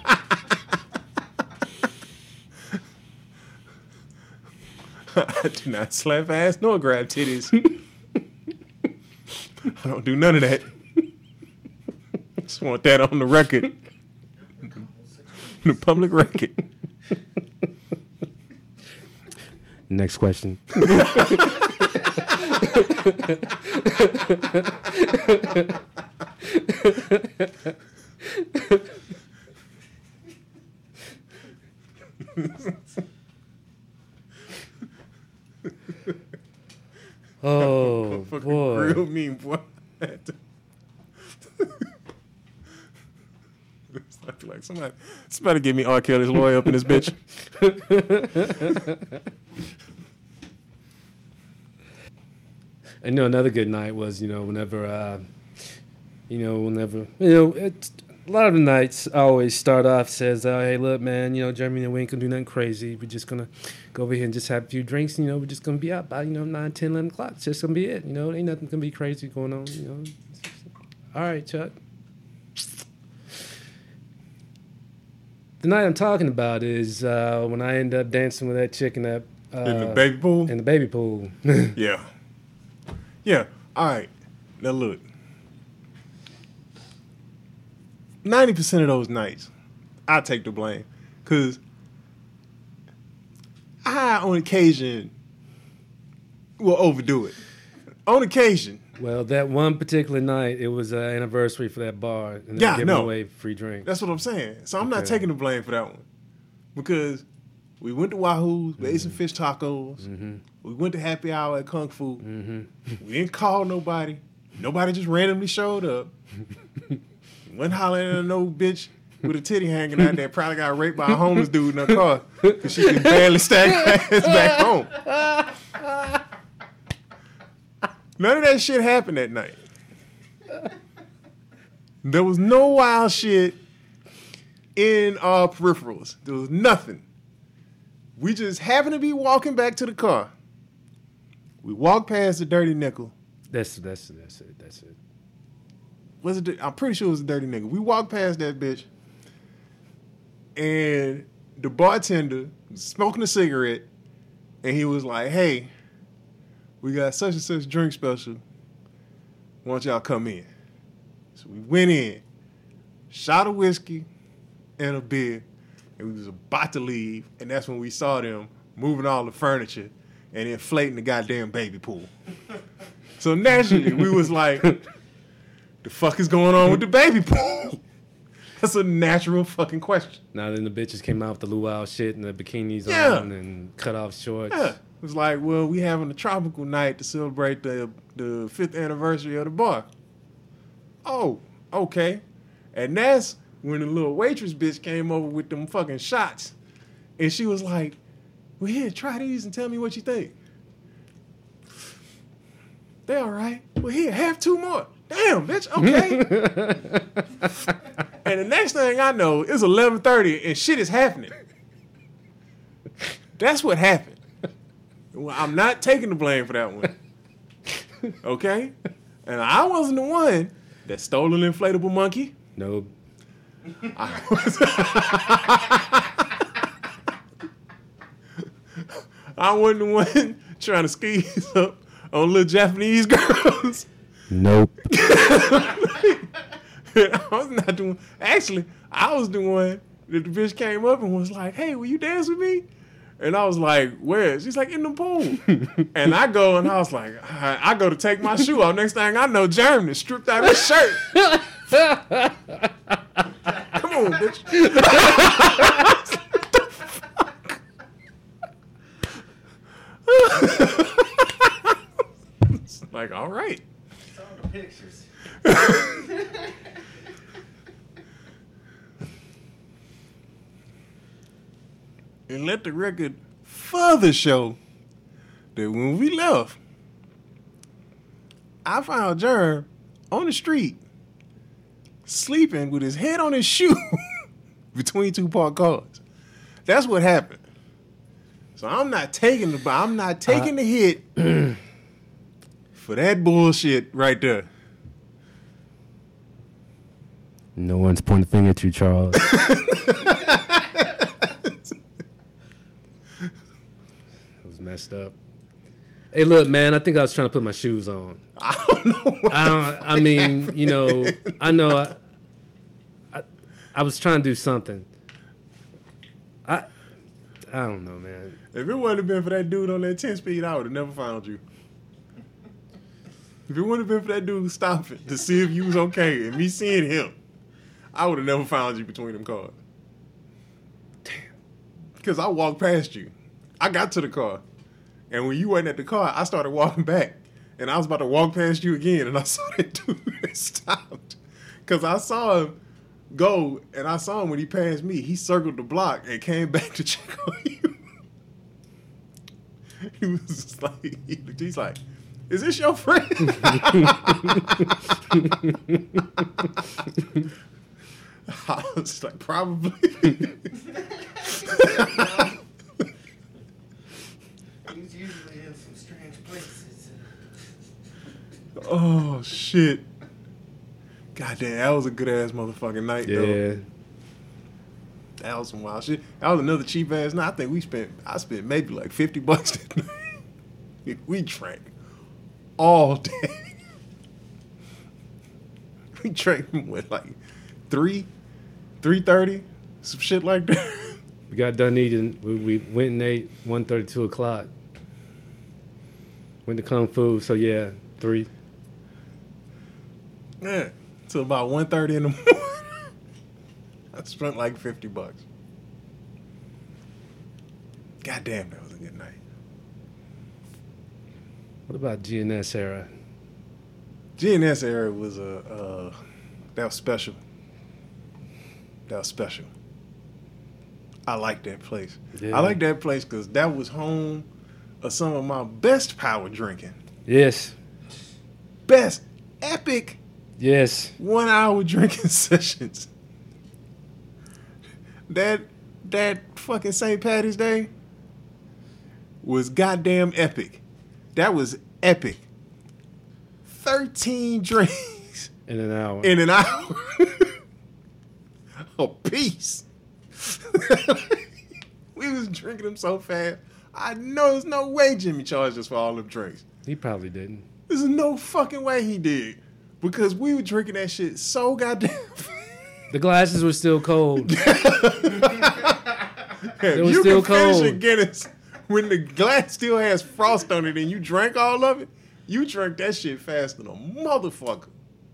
I do not slap ass nor grab titties. I don't do none of that. Just want that on the record. the public record. Next question. Oh boy. real mean boy. I feel like somebody, somebody give me R. Kelly's lawyer up in this bitch. I know, another good night was, you know, whenever, uh, you know, whenever, you know, it's, a lot of the nights I always start off says, oh, hey, look, man, you know, Jeremy and we ain't gonna do nothing crazy. We're just gonna go over here and just have a few drinks. And, You know, we're just gonna be out by, you know, 9, 10, 11 o'clock. It's just gonna be it. You know, ain't nothing gonna be crazy going on. You know, all right, Chuck. The night I'm talking about is uh, when I end up dancing with that chick in that uh, in the baby pool. in the baby pool. Yeah. Yeah. All right. Now look. Ninety percent of those nights, I take the blame, cause I on occasion will overdo it. On occasion, Well, that one particular night, it was an anniversary for that bar, and they Yeah, giving no. away free drinks. that's what I'm saying. So I'm not taking the blame for that one, because we went to Wahoo's, we ate some mm-hmm. fish tacos, mm-hmm. we went to happy hour at Kung Fu. Mm-hmm. We didn't call nobody. Nobody just randomly showed up. Went hollering at no bitch with a titty hanging out there. Probably got raped by a homeless dude in her car because she could barely stack ass back home. None of that shit happened that night. There was no wild shit in our peripherals. There was nothing. We just happened to be walking back to the car. We walked past the dirty nickel. That's that's that's it. That's it. Was it? I'm pretty sure it was a dirty nigga. We walked past that bitch, and the bartender was smoking a cigarette, and he was like, "Hey, we got such and such drink special. Why don't y'all come in?" So we went in, shot a whiskey and a beer, and we was about to leave, and that's when we saw them moving all the furniture and inflating the goddamn baby pool. So naturally, we was like, the fuck is going on with the baby pool? That's a natural fucking question. Now then, the bitches came out with the luau shit and the bikinis Yeah. on and cut off shorts. Yeah. It was like, well, we having a tropical night to celebrate the the fifth anniversary of the bar. Oh, okay. And that's when the little waitress bitch came over with them fucking shots. And she was like, Well, here, try these and tell me what you think. They all right. Well, here, have two more. Damn, bitch, okay. and the next thing I know, it's 11.30 and shit is happening. That's what happened. Well, I'm not taking the blame for that one. Okay? And I wasn't the one that stole an inflatable monkey. Nope. I was I wasn't the one trying to squeeze up on little Japanese girls. Nope. I was not the one. Actually, I was the one that the bitch came up and was like, "Hey, will you dance with me?" And I was like, "Where?" She's like, "In the pool." and I go and I was like, I, I go to take my shoe off. Next thing I know, Jeremy stripped out his shirt. Come on, bitch. Like, all right. Saw the pictures. and let the record further show that when we left, I found Jerm on the street sleeping with his head on his shoe between two parked cars. That's what happened. So I'm not taking the I'm not taking the hit for that bullshit right there. No one's pointing a finger at you, Charles. That was messed up. Hey, look, man. I think I was trying to put my shoes on. I don't know. What I don't. I mean, you know, I know. I, I, I was trying to do something. I, I don't know, man. If it wouldn't have been for that dude on that 10 speed, I would have never found you. If it wouldn't have been for that dude stopping to see if you was okay and me seeing him, I would have never found you between them cars. Damn. Because I walked past you. I got to the car. And when you wasn't at the car, I started walking back. And I was about to walk past you again. And I saw that dude stopped. Because I saw him go. And I saw him when he passed me. He circled the block and came back to check on you. he was just like, he's like, is this your friend? I was like, probably. He's usually in some strange places. oh shit! God damn, that was a good ass motherfucking night though. Yeah. That was some wild shit. That was another cheap ass night. I think we spent. I spent maybe like fifty bucks that night. we drank all day. we drank with like three, three thirty, some shit like that. We got done eating. We, we went and ate 1.30, 2 o'clock. Went to Kung Fu. So, yeah, three. Yeah, till about 1.30 in the morning. I spent like fifty bucks. God damn, that was a good night. What about GNS era? GNS era was a uh, that was special. That was special. I like that place. Yeah. I like that place because that was home of some of my best power drinking, Yes. best epic Yes. one hour drinking sessions. That that fucking St. Patty's Day was goddamn epic. That was epic. Thirteen drinks In an hour. in an hour. A piece. we was drinking them so fast. I know there's no way Jimmy charged us for all them drinks. he probably didn't. There's no fucking way he did. Because we were drinking that shit so goddamn The glasses were still cold. If was you still can finish a cold. Guinness when the glass still has frost on it and you drank all of it, you drank that shit faster than a motherfucker.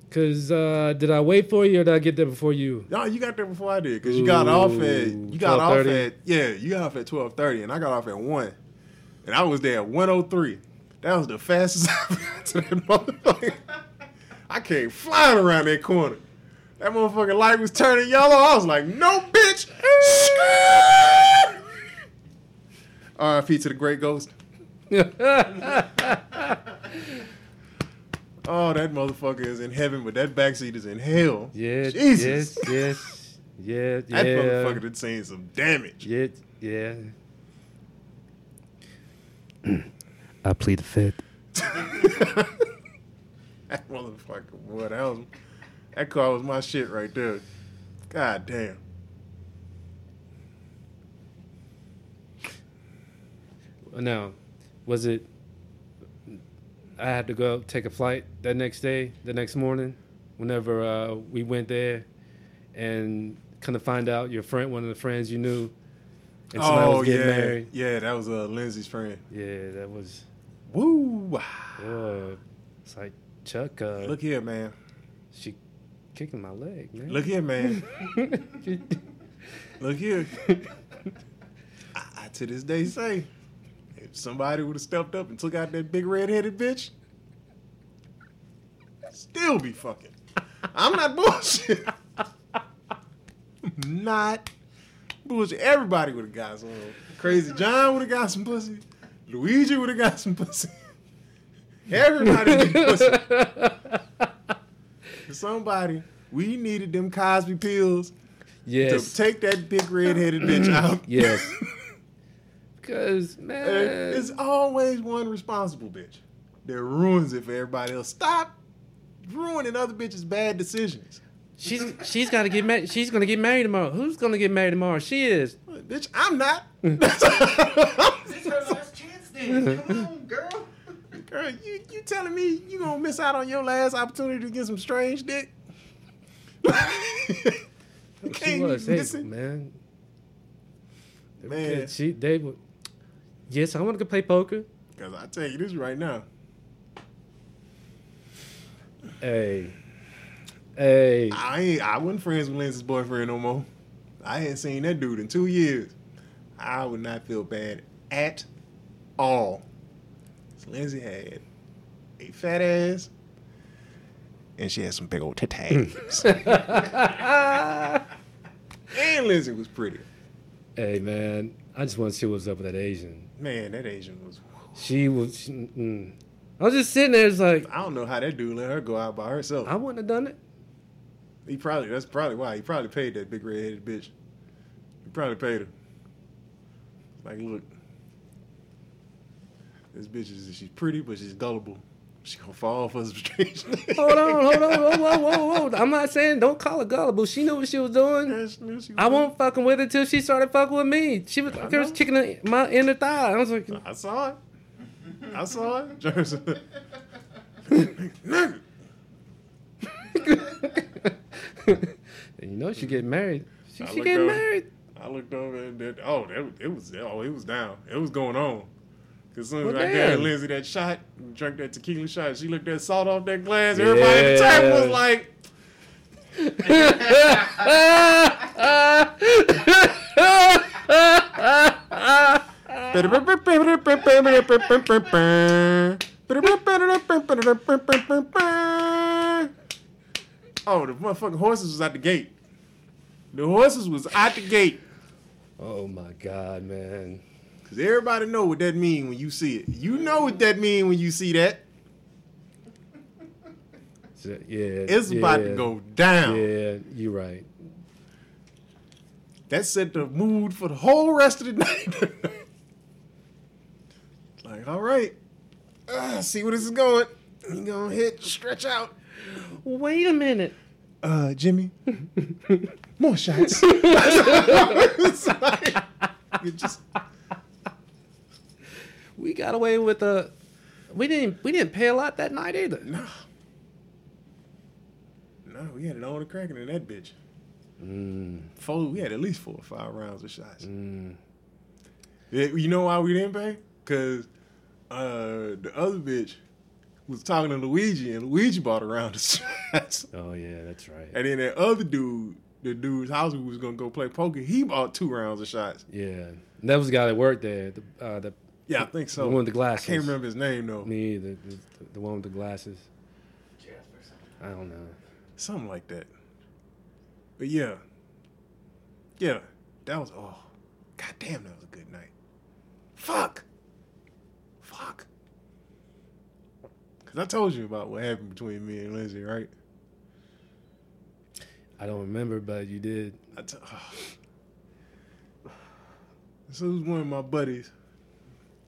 Cause uh, did I wait for you or did I get there before you? No, you got there before I did because you got off at you got off at yeah you got off at twelve thirty and I got off at one, and I was there at one oh three. That was the fastest I got to that motherfucker. I came flying around that corner. That motherfucking light was turning yellow. I was like, no bitch. R.I.P. to the great ghost. Oh, that motherfucker is in heaven, but that backseat is in hell. Yeah, Jesus. yes, yes, yeah, yeah. That motherfucker done seen some damage. Yeah, yeah. I plead the fifth. That motherfucker, boy, that was that car was my shit right there. God damn. Now, was it? I had to go take a flight that next day, the next morning, whenever uh, we went there, and kind of find out your friend, one of the friends you knew, and somebody oh was yeah, married. yeah, that was uh, Lindsay's friend. Yeah, that was. Woo! Uh, it's like Chuck. Uh, Look here, man. she kicking my leg, man. Look here, man. Look here. I, I to this day say, somebody would have stepped up and took out that big red-headed bitch, still be fucking. I'm not bullshit. not bullshit. Everybody would have got some. Crazy John would have got some pussy. Luigi would have got some pussy. Everybody pussy. Somebody, we needed them Cosby pills Yes. to take that big red-headed bitch out. yes. Because man, It's always one responsible bitch that ruins it for everybody else. Stop ruining other bitches' bad decisions. she's she's got to get married. She's gonna get married tomorrow. Who's gonna get married tomorrow? She is. Bitch, I'm not. This is her last chance then. Come on, girl. Girl, you, you telling me you gonna miss out on your last opportunity to get some strange dick? you She can't was. Hey, miss it. man. Man. She they would. Yes, I want to go play poker. Cause I tell you this right now. Hey. Hey. I ain't I wasn't friends with Lindsay's boyfriend no more. I hadn't seen that dude in two years. I would not feel bad at all. So Lindsay had a fat ass and she had some big old titties. and Lindsay was pretty. Hey man, I just want to see what's up with that Asian. Man, that Asian was She was. She, mm. I was just sitting there, it's like I don't know how that dude let her go out by herself. I wouldn't have done it. He probably that's probably why he probably paid that big red headed bitch. He probably paid her. Like, look, this bitch is she's pretty, but she's gullible. She gonna fall for strange. Hold on, hold on, whoa, whoa, whoa, whoa. I'm not saying don't call her gullible. She knew what she was doing. I won't fucking with her till she started fucking with me. She was, I she was kicking my inner thigh. I was like, I saw it. I saw it. Jerry said, Nigga. and you know she getting married. She, she over. married. I looked over and then, oh, that, it was oh, it was down. It was going on. Cause as soon as Well, I gave Lindsay that shot, drank that tequila shot, she looked that salt off that glass. Everybody at the table was like, Oh, the motherfucking horses was at the gate. The horses was at the gate. oh my god, man. Cause everybody know what that mean when you see it. You know what that mean when you see that. So, yeah, It's about to go down. Yeah, you're right. That set the mood for the whole rest of the night. like, all right, uh, see where this is going. You gonna hit, stretch out. Wait a minute. Uh, Jimmy, more shots. It's like, you just We got away with a. We didn't. We didn't pay a lot that night either. no, no. We had it on the cracking in that bitch. Mm, Four, we had at least four or five rounds of shots. mm. Yeah, you know why we didn't pay? Cause uh, the other bitch was talking to Luigi, and Luigi bought a round of shots. Oh yeah, that's right. And then that other dude, the dude's house who was gonna go play poker, he bought two rounds of shots. Yeah, And that was the guy that worked there. The uh, the Yeah, I think so. The one with the glasses. I can't remember his name though. me either. The, the one with the glasses. Jasper. I don't know. Something like that. But yeah. Yeah. That was oh. God damn, that was a good night. Fuck. Fuck. Cause I told you about what happened between me and Lindsay, right? I don't remember, but you did. I t- So it was one of my buddies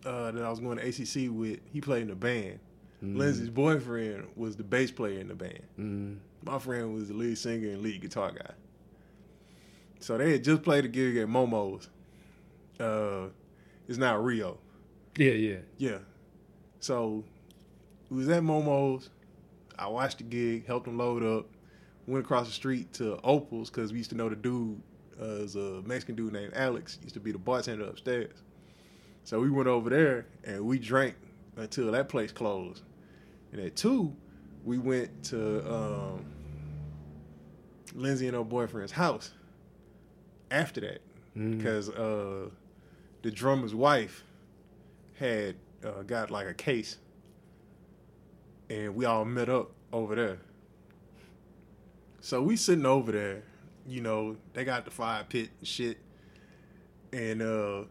uh, that I was going to ACC with. He played in the band. Lindsay's boyfriend was the bass player in the band. Mm, My friend was the lead singer and lead guitar guy. So they had just played a gig at Momo's. Uh, it's now Rio. yeah, yeah. Yeah. So we was at Momo's. I watched the gig, helped them load up, went across the street to Opal's because we used to know the dude uh, is a Mexican dude named Alex. Used to be the bartender upstairs. So we went over there and we drank until that place closed. And at two, we went to um, Lindsay and her boyfriend's house. After that, Mm. because uh, the drummer's wife had uh, got like a case, and we all met up over there. So we sitting over there, you know, they got the fire pit and shit, and uh,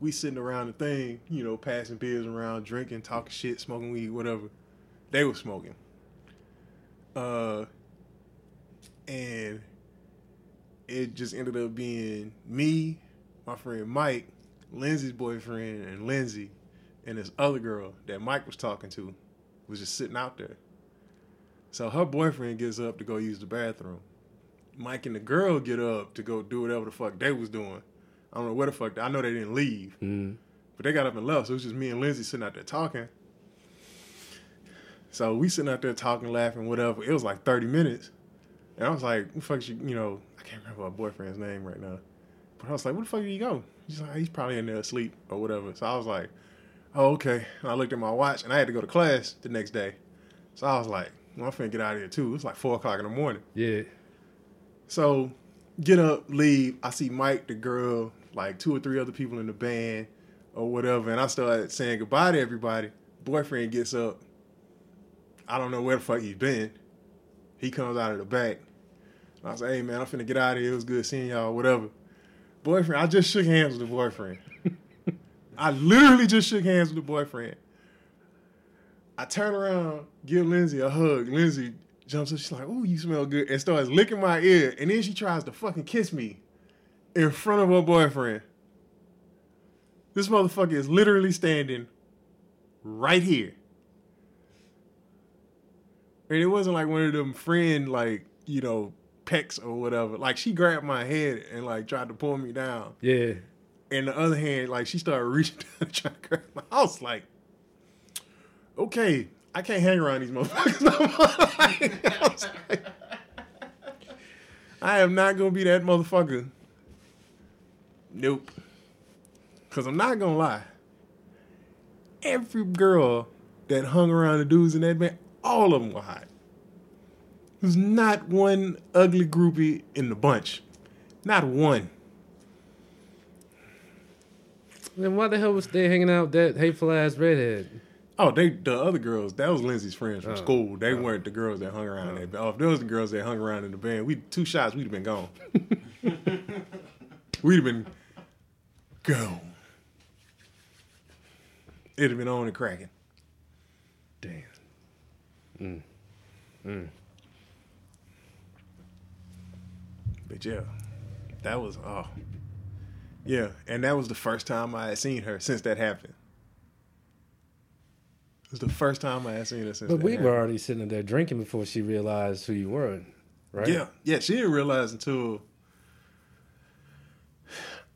we sitting around the thing, you know, passing beers around, drinking, talking shit, smoking weed, whatever. They were smoking. Uh, and it just ended up being me, my friend Mike, Lindsay's boyfriend, and Lindsay, and this other girl that Mike was talking to was just sitting out there. So her boyfriend gets up to go use the bathroom. Mike and the girl get up to go do whatever the fuck they was doing. I don't know where the fuck. I know they didn't leave, Mm. but they got up and left. So it was just me and Lindsay sitting out there talking. So we sitting out there talking, laughing, whatever. It was like thirty minutes, and I was like, "What the fuck you?" You know, I can't remember my boyfriend's name right now, but I was like, "Where the fuck did he go?" He's like, "He's probably in there asleep or whatever." So I was like, "Oh, okay." And I looked at my watch, and I had to go to class the next day. So I was like, well, "I'm finna get out of here too." It was like four o'clock in the morning. Yeah. So get up, leave. I see Mike, the girl, like two or three other people in the band or whatever, and I start saying goodbye to everybody. Boyfriend gets up. I don't know where the fuck he's been. He comes out of the back. I say, hey man, I'm finna get out of here. It was good seeing y'all, whatever. Boyfriend, I just shook hands with the boyfriend. I literally just shook hands with the boyfriend. I turn around, give Lindsay a hug. Lindsay jumps up, she's like, "Oh, you smell good," and starts licking my ear, and then she tries to fucking kiss me in front of her boyfriend. This motherfucker is literally standing right here, and it wasn't like one of them friend like you know pecks or whatever. Like she grabbed my head and like tried to pull me down, Yeah. and the other hand, like she started reaching down trying to grab my. I was like, okay, I can't hang around these motherfuckers no more. I, like, I am not gonna be that motherfucker. Nope. Cause I'm not gonna lie. Every girl that hung around the dudes in that band, all of them were hot. There's not one ugly groupie in the bunch. Not one. Then why the hell was they hanging out with that hateful ass redhead? Oh, they the other girls. That was Lindsay's friends from Oh. school. They oh. weren't the girls that hung around in that band. Oh, if those the girls that hung around in the band, we two shots, we'd have been gone. we'd have been gone. It'd have been on and cracking. Damn. Mm. Mm. But yeah, that was oh, yeah, and that was the first time I had seen her since that happened. It was the first time I had seen her since. That happened. But we happened. were already sitting there drinking before she realized who you were, right? Yeah, yeah. She didn't realize until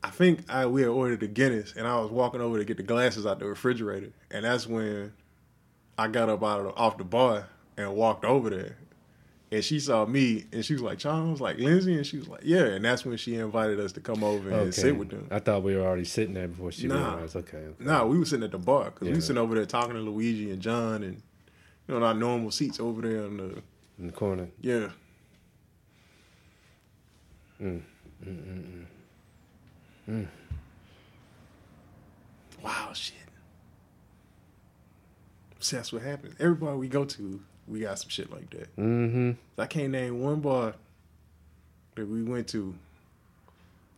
I think I we had ordered the Guinness, and I was walking over to get the glasses out the refrigerator, and that's when I got up out of the, off the bar and walked over there, and she saw me, and she was like, "John," I was like, "Lindsay," and she was like, "Yeah," and that's when she invited us to come over and Okay. sit with them. I thought we were already sitting there before she Nah. realized. Okay. okay. Nah, we were sitting at the bar because we were sitting over there talking to Luigi and John, and you know, our normal seats over there on the In the corner. yeah. Mm, mm, mm, Wow, shit. See, that's what happens. Every bar we go to, we got some shit like that. Mm-hmm. I can't name one bar that we went to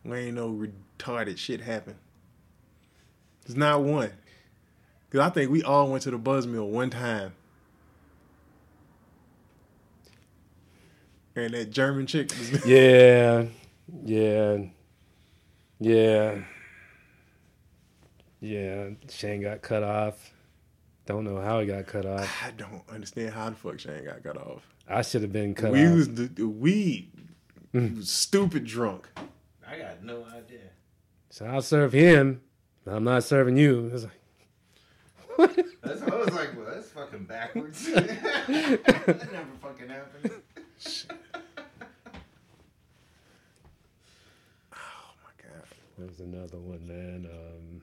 where ain't no retarded shit happen. There's not one. Cause I think we all went to the Buzz Mill one time. And that German chick was Yeah. Yeah. Yeah. Yeah. Shane got cut off. Don't know how he got cut off. I don't understand how the fuck Shane got cut off. I should have been cut we off. was the, the we mm. was stupid drunk. I got no idea. So I'll serve him. but I'm not serving you. It's like, That's, I was like, well, that's fucking backwards. that never fucking happened. Oh my There's another one, man. Um,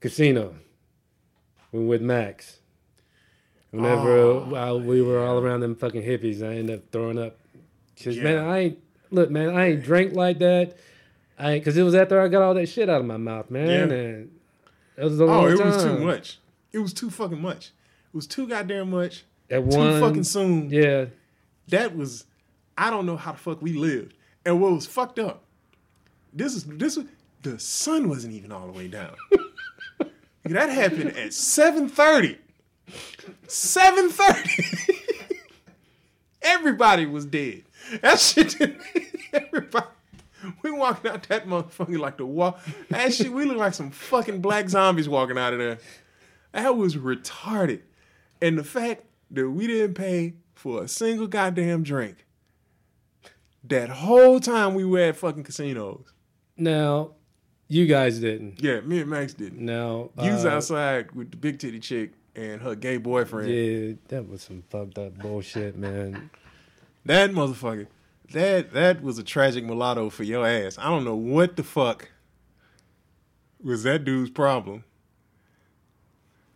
casino. We with Max. Whenever Oh, while we were all around them fucking hippies, I ended up throwing up. Cause Yeah. man, I ain't look, man, I ain't drank like that. I ain't, cause it was after I got all that shit out of my mouth, man, Yeah. and it was a long Oh, it time. was too much. It was too fucking much. It was too goddamn much. At Too one, fucking soon. yeah, That was I don't know how the fuck we lived. And what was fucked up? This is this was the sun wasn't even all the way down. that happened at 7:30. 7:30. Everybody was dead. That shit didn't everybody. We walking out that motherfucker like the wall. That shit, we look like some fucking black zombies walking out of there. That was retarded. And the fact that we didn't pay for a single goddamn drink that whole time we were at fucking casinos. Now, you guys didn't. Yeah, me and Max didn't. Now, You was uh, outside with the big titty chick and her gay boyfriend. Yeah, that was some fucked up bullshit, man. That motherfucker. That that was a tragic mulatto for your ass. I don't know what the fuck was that dude's problem.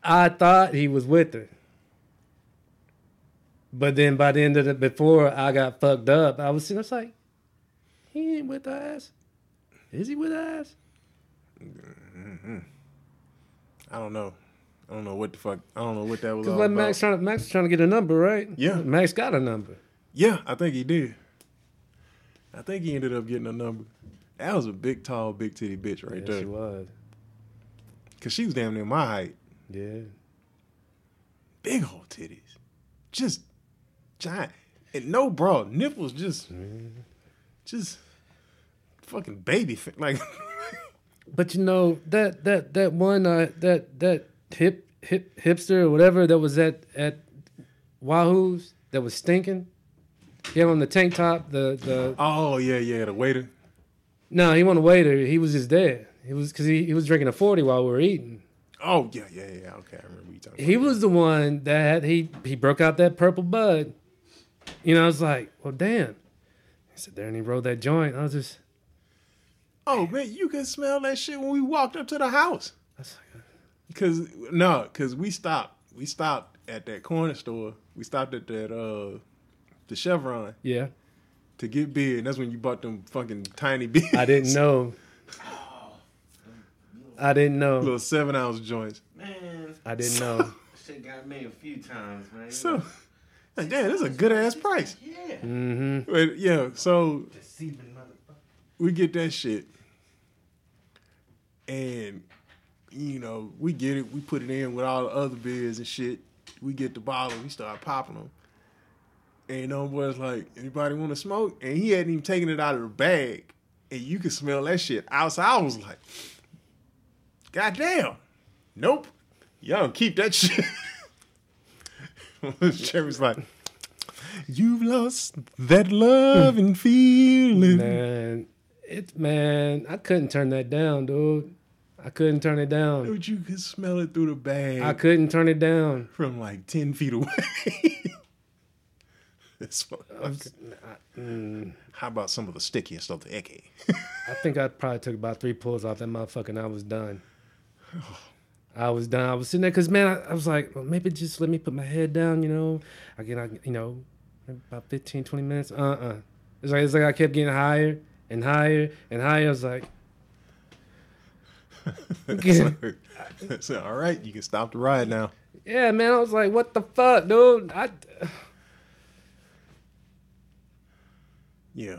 I thought he was with her. But then by the end of the before I got fucked up, I was sitting I was like, he ain't with ass. Is he with her ass? Mm-hmm. I don't know. I don't know what the fuck. I don't know what that was Because like. Max trying to Max trying to get a number, right? Yeah. Max got a number. Yeah, I think he did. I think he ended up getting a number. That was a big, tall, big titty bitch right there. yeah, there. she was. Cause she was damn near my height. Yeah. Big old titties, just giant, and no bra, nipples just, just fucking baby, fi- like But you know that that that one uh, that that hip hip hipster or whatever that was at at Wahoo's that was stinking. He had on the tank top. The the oh yeah, yeah, the waiter. no, he wasn't a waiter. He was just there. He was because he, he was drinking a forty while we were eating. Oh yeah, yeah, yeah. Okay, I remember you talking. He was the one that had, he he broke out that purple bud. You know, I was like, well, damn. He said there and he rolled that joint. I was just, Oh man, you could smell that shit when we walked up to the house. I was like, Cause no, cause we stopped. We stopped at that corner store. We stopped at that uh the Chevron yeah, to get beer, and that's when you bought them fucking tiny beers. I didn't know. I didn't know. little seven ounce joints. Man, I didn't know. shit got me a few times, man. So, like, damn, this is a good ass price. yeah. Mm-hmm. But yeah, so we get that shit, and you know we get it. We put it in with all the other beers and shit. We get the bottle. We start popping them. And no boy's like, anybody want to smoke? And he hadn't even taken it out of the bag, and you could smell that shit outside. I was like, God damn, nope, y'all don't keep that shit. Jeremy's like, you've lost that love and feeling. Man, it man, I couldn't turn that down, dude. I couldn't turn it down. Dude, you could smell it through the bag I couldn't turn it down. from like 10 feet away. This I was- I- mm, How about some of the stickiest of the Eke? I think I probably took about three pulls off that motherfucker and I was done. I was done. I was sitting there because, man, I, I was like, well, maybe just let me put my head down, you know. Again, I, you know, about 15, 20 minutes. Uh uh It's like, it's like I kept getting higher and higher and higher. I was like, so, so, all right, you can stop the ride now. yeah, man. I was like, what the fuck, dude? I, Yeah.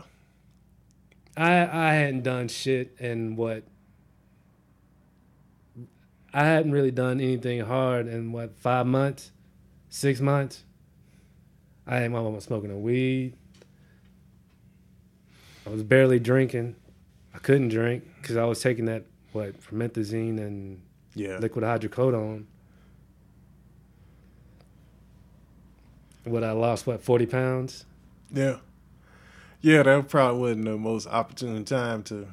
I I hadn't done shit in what I hadn't really done anything hard in what five months, six months. I had my mama smoking a weed. I was barely drinking. I couldn't drink because I was taking that what promethazine and Yeah. liquid hydrocodone. What I lost what forty pounds. Yeah. Yeah, that probably wasn't the most opportune time to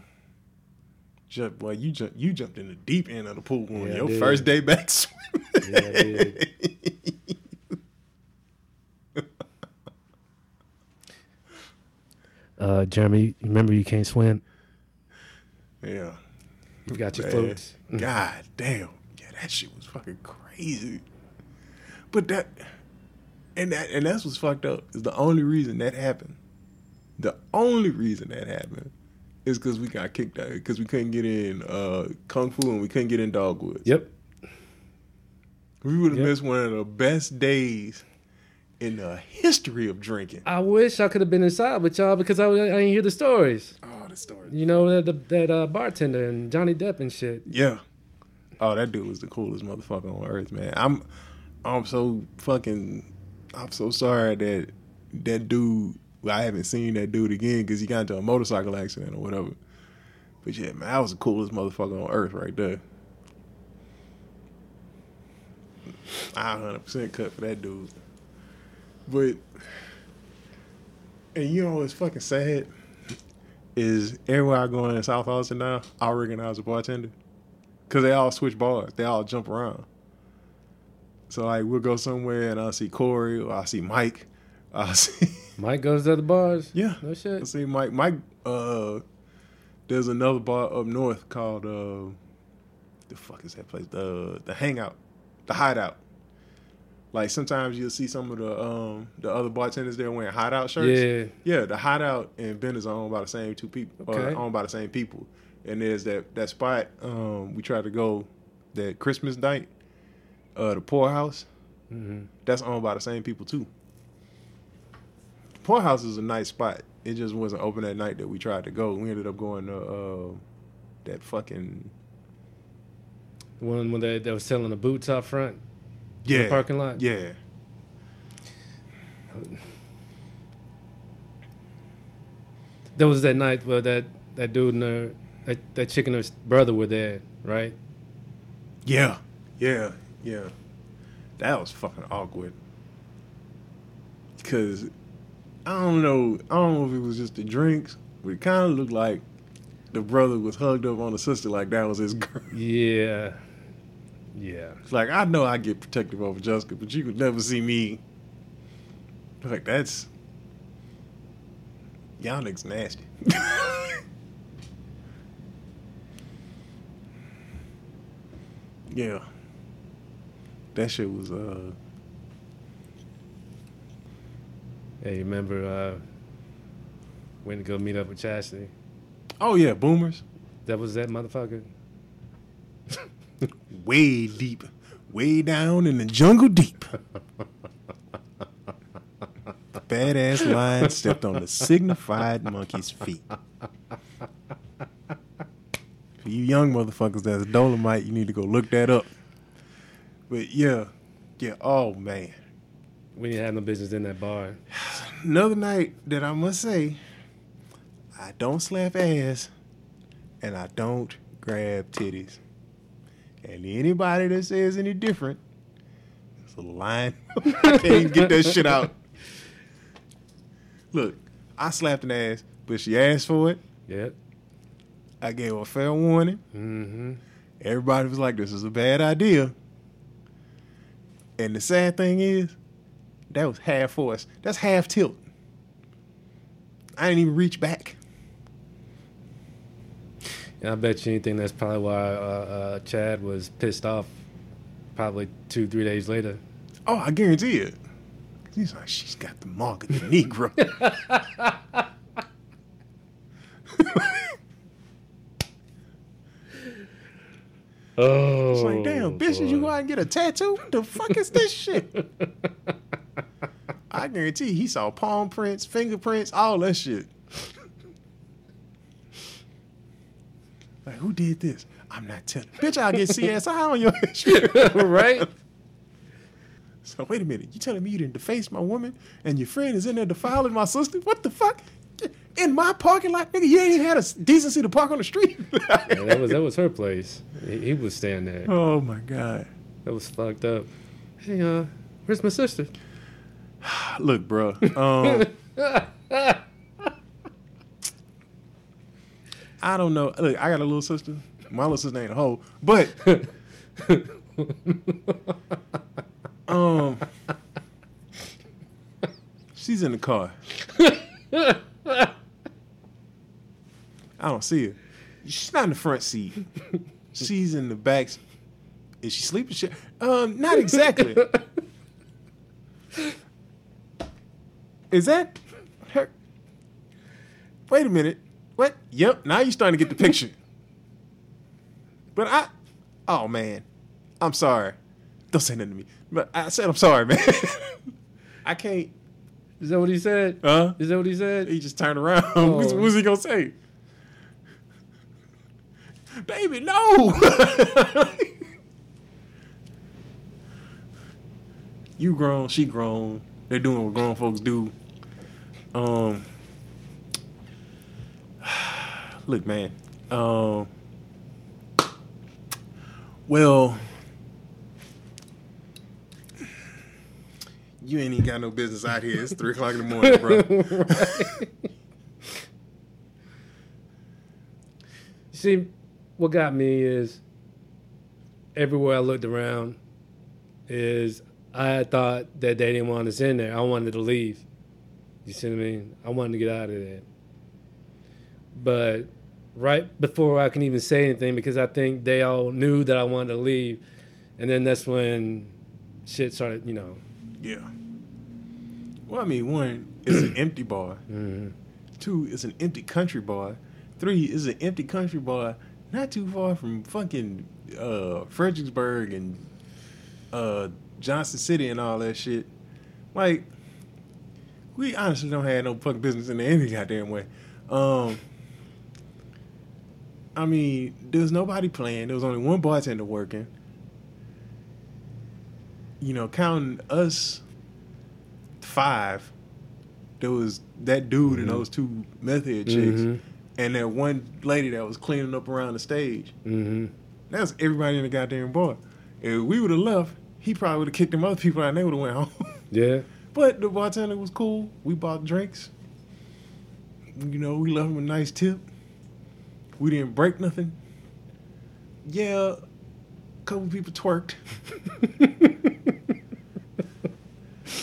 jump. Well, you jumped, you jumped in the deep end of the pool on Yeah, I your did. first day back swimming. Yeah, I did. Uh, Jeremy, remember you can't swim. yeah. You got your Man, floats. God damn. Yeah, that shit was fucking crazy. But that and that and that's what's fucked up is the only reason that happened. The only reason that happened is because we got kicked out because we couldn't get in uh, kung fu and we couldn't get in dogwoods. Yep. We would have Yep. missed one of the best days in the history of drinking. I wish I could have been inside with y'all because I, I didn't hear the stories. Oh, the story. You know that that uh, bartender and Johnny Depp and shit. Yeah. Oh, that dude was the coolest motherfucker on earth, man. I'm I'm so fucking I'm so sorry that that dude I haven't seen that dude again because he got into a motorcycle accident or whatever. But yeah, man, that was the coolest motherfucker on earth right there. I 100% cut for that dude. But, and you know what's fucking sad? Is everywhere I go in South Austin now, I recognize a bartender. Because they all switch bars, they all jump around. So, like, we'll go somewhere and I'll see Corey or I'll see Mike. I'll see. Mike goes to the bars. Yeah. No I shit. see Mike. Mike. Uh, there's another bar up north called uh, the fuck is that place? The the Hangout, the Hideout. Like sometimes you'll see some of the um the other bartenders there wearing hideout shirts. Yeah. Yeah, the hideout and Ben is owned by the same two people. Okay. Or owned by the same people. And there's that that spot um we tried to go that Christmas night, uh the poorhouse. Mm-hmm. That's owned by the same people too. Poorhouse is a nice spot. It just wasn't open that night that we tried to go. We ended up going to uh that fucking one when they, they was selling the boots out front. yeah the parking lot? Yeah. There was that night where that that dude and her, that that chick and her brother were there, right? Yeah. Yeah. Yeah. That was fucking awkward. Cause I don't know. I don't know if it was just the drinks, but it kind of looked like the brother was hugged up on the sister like that was his girl. Yeah. Yeah. It's like I know I get protective over Jessica, but you could never see me. Like that's y'all niggas nasty. yeah, that shit was uh. Hey, remember uh, went to go meet up with Chastity? Oh yeah, boomers. That was that motherfucker. Way deep, way down in the jungle deep. The badass lion stepped on the signified monkey's feet. For you young motherfuckers that's Dolomite, you need to go look that up. But yeah, yeah, oh man. We didn't have no business in that bar. Another night that I must say, I don't slap ass and I don't grab titties. And anybody that says any different, it's a line. I can't even get that shit out. Look, I slapped an ass, but she asked for it. Yep. I gave her a fair warning. Mm-hmm. Everybody was like, this is a bad idea. And the sad thing is, that was half force. That's half tilt. I didn't even reach back. And I bet you anything that's probably why uh, uh, Chad was pissed off. Probably two, three days later. Oh, I guarantee it. He's like, she's got the mark of the Negro. Oh, It's like, damn, bitch, did you go out and get a tattoo? What the fuck is this shit? I guarantee he saw palm prints, fingerprints, all that shit. like, who did this? I'm not telling. Bitch, I'll get CSI on your history. right? So wait a minute, you telling me you didn't deface my woman and your friend is in there defiling my sister? What the fuck? In my parking lot, nigga, you ain't even had a decency to park on the street. Yeah, that was that was her place. He, he was staying there. oh my god. That was fucked up. Hey, uh, where's my sister? Look, bro. Um, I don't know. Look, I got a little sister. My little sister ain't a hoe, but um, she's in the car. I don't see her. She's not in the front seat. She's in the back. Is she sleeping? Shit. Um, not exactly. Is that her? Wait a minute. What? Yep. Now you're starting to get the picture. But I, oh man, I'm sorry. Don't say nothing to me. But I said I'm sorry, man. I can't. Is that what he said? Huh? Is that what he said? He just turned around. Oh. What's, what's he gonna say? Baby, no. you grown, she grown. They're doing what grown folks do. Um, look, man. Um, well, you ain't even got no business out here. It's three o'clock in the morning, bro. You See, what got me is everywhere I looked around is I thought that they didn't want us in there. I wanted to leave. You see what I mean? I wanted to get out of there. But right before I can even say anything, because I think they all knew that I wanted to leave, and then that's when shit started. You know. Yeah. Well, I mean, one, it's an empty bar. hmm Two, it's an empty country bar. Three, it's an empty country bar not too far from fucking uh, Fredericksburg and uh, Johnson City and all that shit. Like, we honestly don't have no fucking business in any goddamn way. Um, I mean, there was nobody playing. There was only one bartender working. You know, counting us five, there was that dude and Mhm. those two meth head chicks, and that one lady that was cleaning up around the stage. hmm That was everybody in the goddamn bar. If we would have left, he probably would have kicked them other people out and they would have went home. Yeah. But the bartender was cool. We bought drinks. You know, we left him a nice tip. We didn't break nothing. Yeah, a couple people twerked.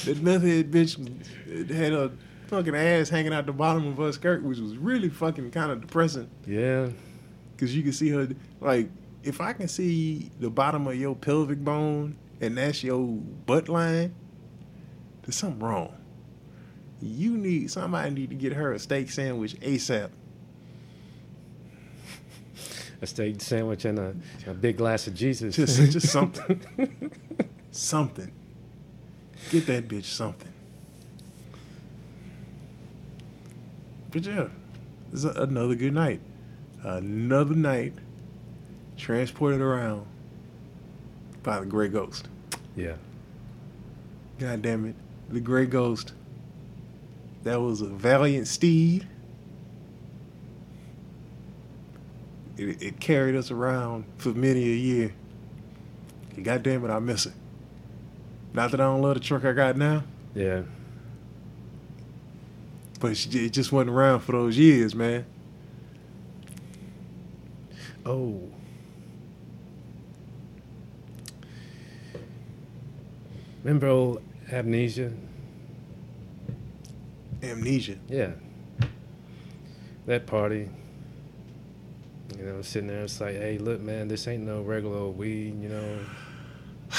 that meth head bitch had a fucking ass hanging out the bottom of her skirt, which was really fucking kind of depressing. Yeah. Cause you can see her like if I can see the bottom of your pelvic bone and that's your butt line, there's something wrong. You need somebody need to get her a steak sandwich ASAP. A steak sandwich and a, a big glass of Jesus. Just just something. something. Get that bitch something. But yeah, it's another good night. Another night transported around by the gray ghost. yeah. God damn it. The Gray Ghost. That was a valiant steed. It, it carried us around for many a year. And God damn it, I miss it. Not that I don't love the truck I got now, Yeah. but it, it just wasn't around for those years, man. Oh. Remember old amnesia? Amnesia. Yeah. That party. You know, sitting there, it's like, hey, look, man, this ain't no regular old weed, you know.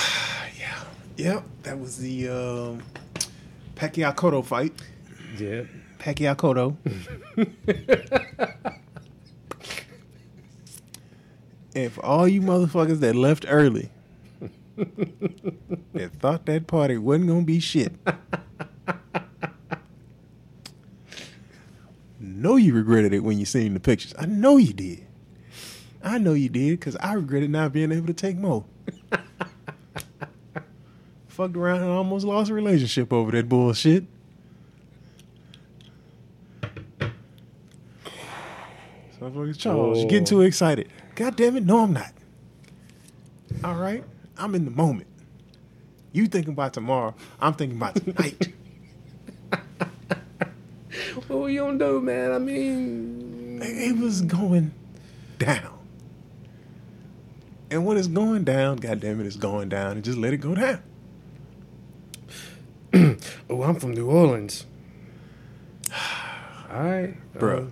yeah. Yep. That was the um, Pacquiao Cotto fight. Yeah. Pacquiao Cotto. And for all you motherfuckers that left early, that thought that party wasn't gonna be shit. know you regretted it when you seen the pictures. I know you did. I know you did because I regretted not being able to take more. Fucked around and almost lost a relationship over that bullshit. Charles, you're getting Oh. too excited. God damn it, no, I'm not. All right, I'm in the moment. You thinking about tomorrow? I'm thinking about tonight. What you gonna do, man? I mean, it was going down, and when it's going down, God damn it, it's going down, and just let it go down. oh, I'm from New Orleans. All right, Bruh. um,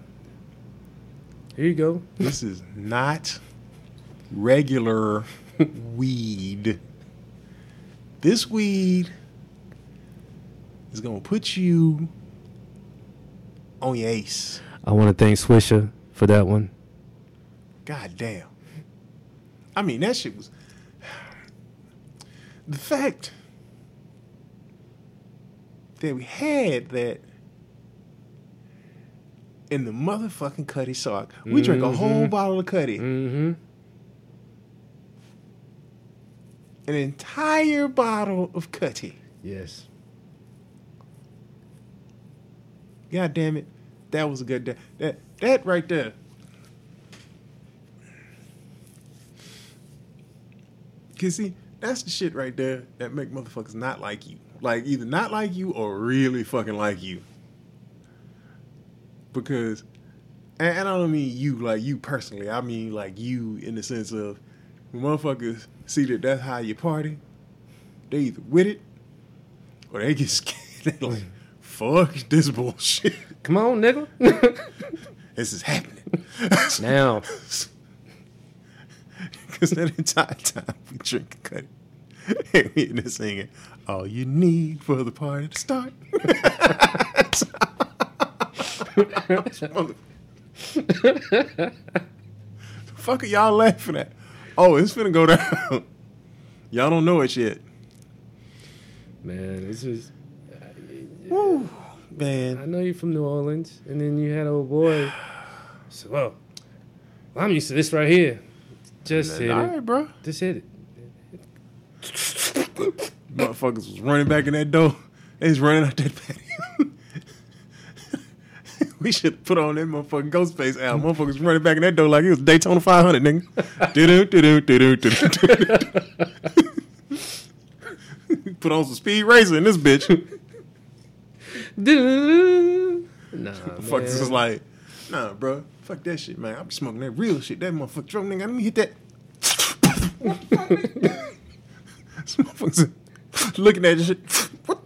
here you go. This is not regular weed. This weed is gonna put you on your ace. I want to thank Swisher for that one. God damn. I mean, that shit was. The fact that we had that in the motherfucking Cutty Sark. We drank a whole Mhm. bottle of Cuddy. Mm-hmm. An entire bottle of Cutty. Yes. God damn it. That was a good day. That that right there. Cause see, that's the shit right there that make motherfuckers not like you. Like either not like you or really fucking like you. Because and, and I don't mean you like you personally. I mean like you in the sense of when motherfuckers see that that's how you party, they either with it or they get scared. They like, fuck this bullshit. Come on, nigga. This is happening. now. Because that entire time we drink and cut it. and we in there singing, all you need for the party to start. the fuck are y'all laughing at? Oh, it's finna go down. y'all don't know it yet. Man, it's just. Uh, Woo, man. I know you're from New Orleans, and then you had old boy. So, well, I'm used to this right here. Just hit All it. right, bro. Just hit it. Motherfuckers was running back in that door. They was running out that patio. we should put on that motherfucking Ghostface album. Motherfuckers running back in that door like it was Daytona 500, nigga. Put on some speed racer in this bitch. Nah, Motherfuckers man. was like, nah, bro. Fuck that shit, man. I be smoking that real shit. That motherfucker drum nigga. Let me hit that. This motherfuckers looking at this shit. What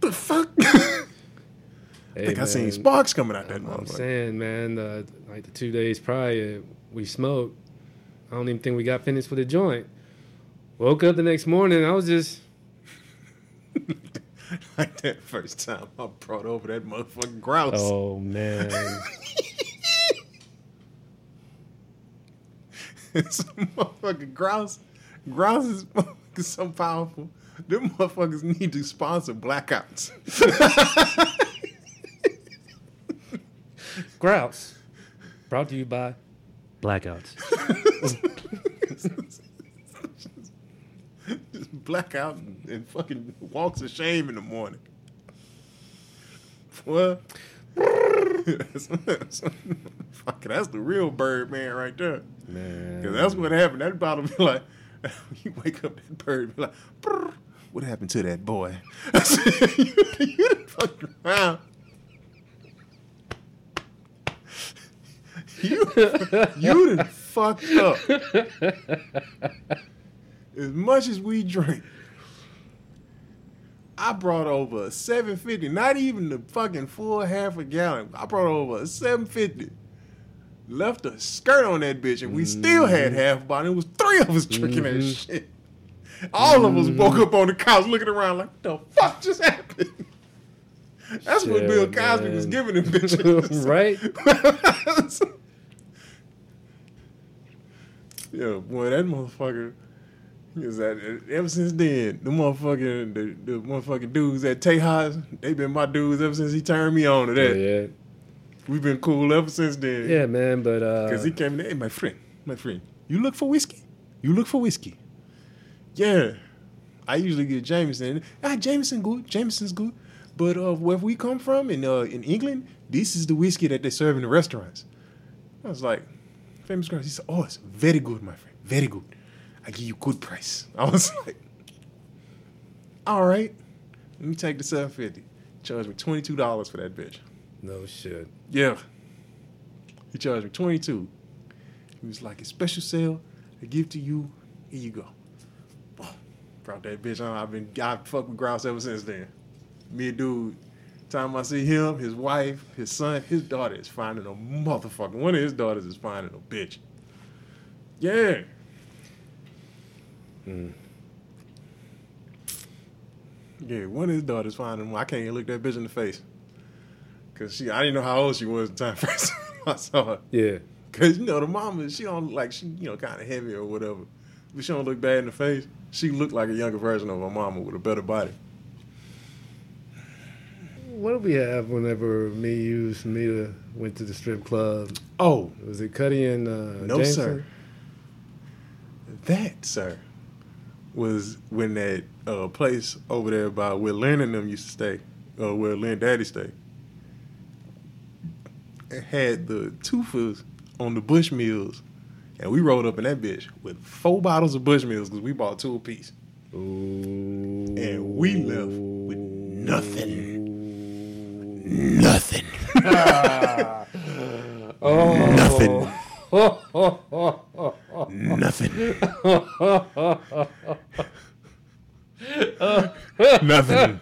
the fuck? I Think I seen sparks coming out that I'm motherfucker. saying, man, uh, like the two days prior, we smoked. I don't even think we got finished with the joint. Woke up the next morning, I was just, like that first time I brought over that motherfucking grouse. oh man, Some motherfucking grouse. Grouse is so powerful. Them motherfuckers need to sponsor blackouts. grouse. Brought to you by Blackouts. Just blackout and, and fucking walks of shame in the morning. Well, that's, that's, fuck, that's the real bird man right there. Man, Cause that's what happened. That bottle be like, you wake up, that bird be like, what happened to that boy? I said, you, you done fucked around. You, you done fucked up. As much as we drink, I brought over a 750, not even the fucking full half a gallon. I brought over a 750 left a skirt on that bitch, and we still had half a bottle. It was three of us drinking that Mhm. shit. All of us woke up on the couch looking around like, the fuck just happened? That's what Bill Cosby was giving them bitches. right? yeah, boy, that motherfucker is that ever since then, the motherfucking the, the motherfucking dudes at Tejas, they been my dudes ever since he turned me on to that. Yeah, We've been cool ever since then. yeah, man. But uh, Because he came in, hey, my friend, my friend, you look for whiskey? You look for whiskey? Yeah. I usually get Jameson. Ah, Jameson good. Jameson's good. But uh, where we come from in uh, in England, this is the whiskey that they serve in the restaurants. I was like, famous grouse. He said, oh, it's very good, my friend. Very good. I give you good price. I was like, all right. Let me take the 750 Charge me $22 for that bitch. no shit. Yeah. He charged me 22. He was like, a special sale. I give to you. Here you go. Boom. Brought that bitch on. I've been, I've fucked with Grouse ever since then. Me and dude, time I see him, his wife, his son, his daughter is finding a motherfucker. One of his daughters is finding a bitch. Yeah. Mm. Yeah, one of his daughters finding him. I can't even look that bitch in the face. Cause she, I didn't know how old she was at the time first I saw her. Yeah, Cause you know the mama, she don't look like she, you know, kind of heavy or whatever, but she don't look bad in the face. She looked like a younger version of her mama with a better body. What did we have whenever me, you, Samita went to the strip club? Oh, Was it Cutty and uh, No, Jameson? sir. that, sir, was when that uh, place over there by where Lynn and them used to stay, uh, where Lynn Daddy stayed. It had the Tufas on the Bushmills, and we rolled up in that bitch with four bottles of Bushmills because we bought two apiece. Ooh. And we left with nothing. Nothing. Oh. Nothing. Nothing. Nothing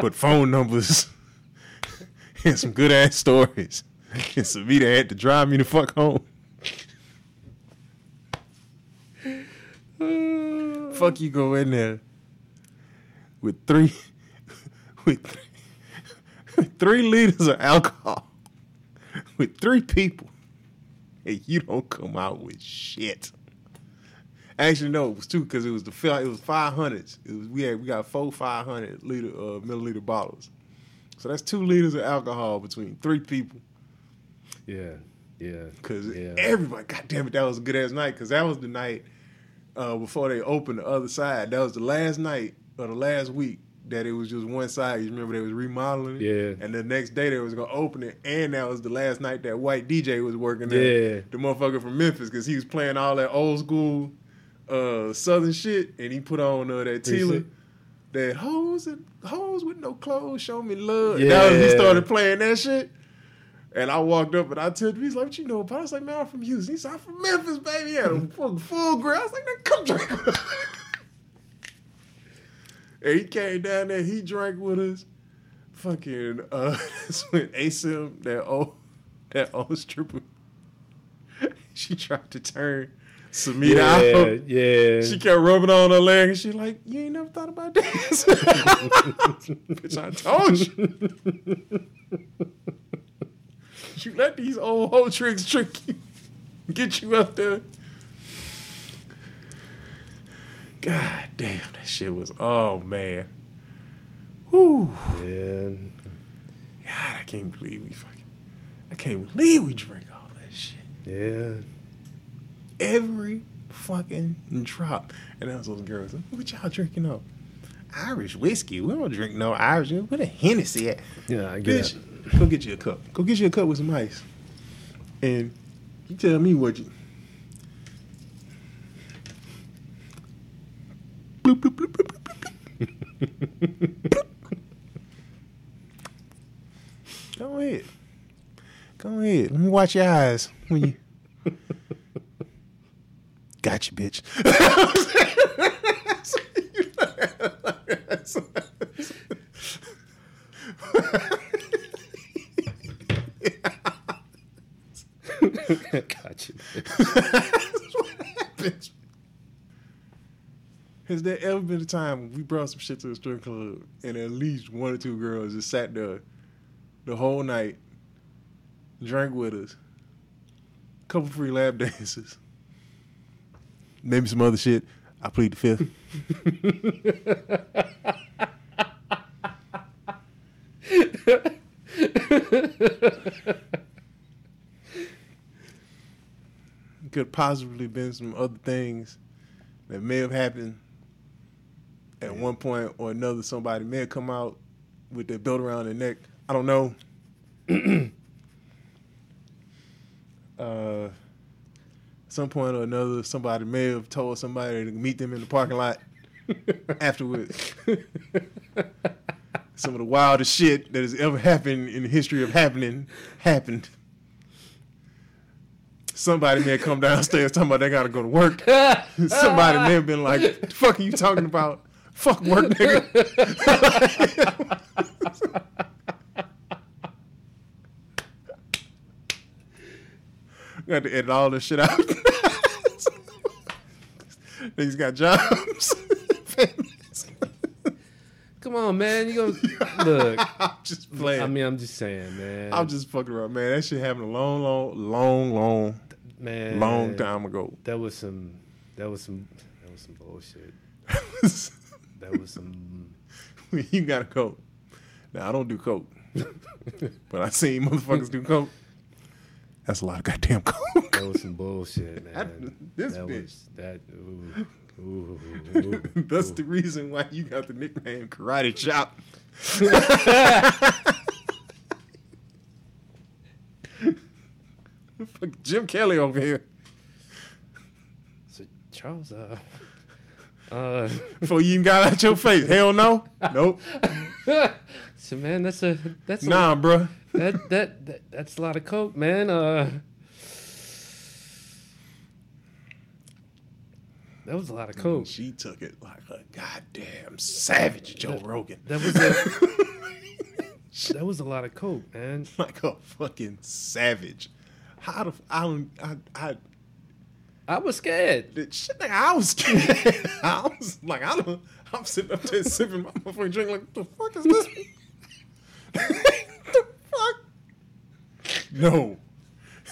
but phone numbers and some good ass stories. And Savita had to drive me the fuck home. fuck you go in there with three with three, with three liters of alcohol with three people and you don't come out with shit. Actually, no, it was two because it was the it was five hundreds. It was we had we got four five hundred liter uh, milliliter bottles, so that's two liters of alcohol between three people. Yeah, yeah. Cause Yeah. everybody, God damn it, that was a good ass night. Cause that was the night uh, before they opened the other side. That was the last night or the last week that it was just one side. You remember they was remodeling it, Yeah. And the next day they was gonna open it, and that was the last night that white DJ was working there. Yeah. the motherfucker from Memphis, cause he was playing all that old school uh, southern shit, and he put on uh, that Tila. That hoes and hoes with no clothes, show me love. And that was, he started playing that shit. And I walked up and I told him, he's like, what you know about? I was like, man, I'm from Houston. He said, I'm from Memphis, baby. He had a full, full grill. I was like, man, come drink. and he came down there, he drank with us. Fucking, uh, that's when ASIM, that old, that old stripper, she tried to turn Samita yeah, out. yeah. She kept rubbing on her leg and she like, you ain't never thought about this. Bitch, I told you. you let these old hoe tricks trick you. Get you up there. God damn, that shit was oh man. Whew. yeah. God, I can't believe we fucking I can't believe we drink all that shit. Yeah. every fucking drop. And I was those girls, what y'all drinking up? Irish whiskey. We don't drink no Irish. What a Hennessy at? Yeah, I get Bitch, it. go get you a cup. Go get you a cup with some ice. And you tell me what you. Bloop, bloop, bloop, bloop, bloop, bloop. Go ahead. Go ahead. Let me watch your eyes when you. Got you, bitch. Got you. bitch. Has there ever been a time we brought some shit to the strip club and at least one or two girls just sat there the whole night, drank with us, couple free lap dances, maybe some other shit. I plead the fifth. Could possibly been some other things that may have happened at one point or another. Somebody may have come out with their belt around their neck. I don't know. uh, some point or another, somebody may have told somebody to meet them in the parking lot afterwards. Some of the wildest shit that has ever happened in the history of happening happened. Somebody may have come downstairs talking about they gotta go to work. Somebody may have been like, the fuck are you talking about? Fuck work, nigga. Got to edit all this shit out. Niggas got jobs. Come on, man. You gonna look. I'm just playing. I mean, I'm just saying, man. I'm just fucking around, man. That shit happened a long, long, long, long, man. long time ago. That was some. That was some. That was some bullshit. That was some. you gotta coke. Now I don't do coke. but I seen motherfuckers do coke. That's a lot of goddamn coke. That was some bullshit, man. This that bitch. was that. Ooh, ooh, ooh, That's ooh. the reason why you got the nickname Karate Chop. Fuck Jim Kelly over here. So, Charles, uh, uh, Before you even got out your face. Hell no. Nope. so man, that's a that's a, Nah, bruh. that, that that that's a lot of coke, man. Uh, that was a lot of coke. She took it like a goddamn savage, Joe Rogan. That was a that was a lot of coke, man. like a fucking savage. How the I don't I I I was scared. the shit nigga, I was scared. I was like I don't I'm sitting up there sipping my motherfucking drink like what the fuck is this? the fuck? No.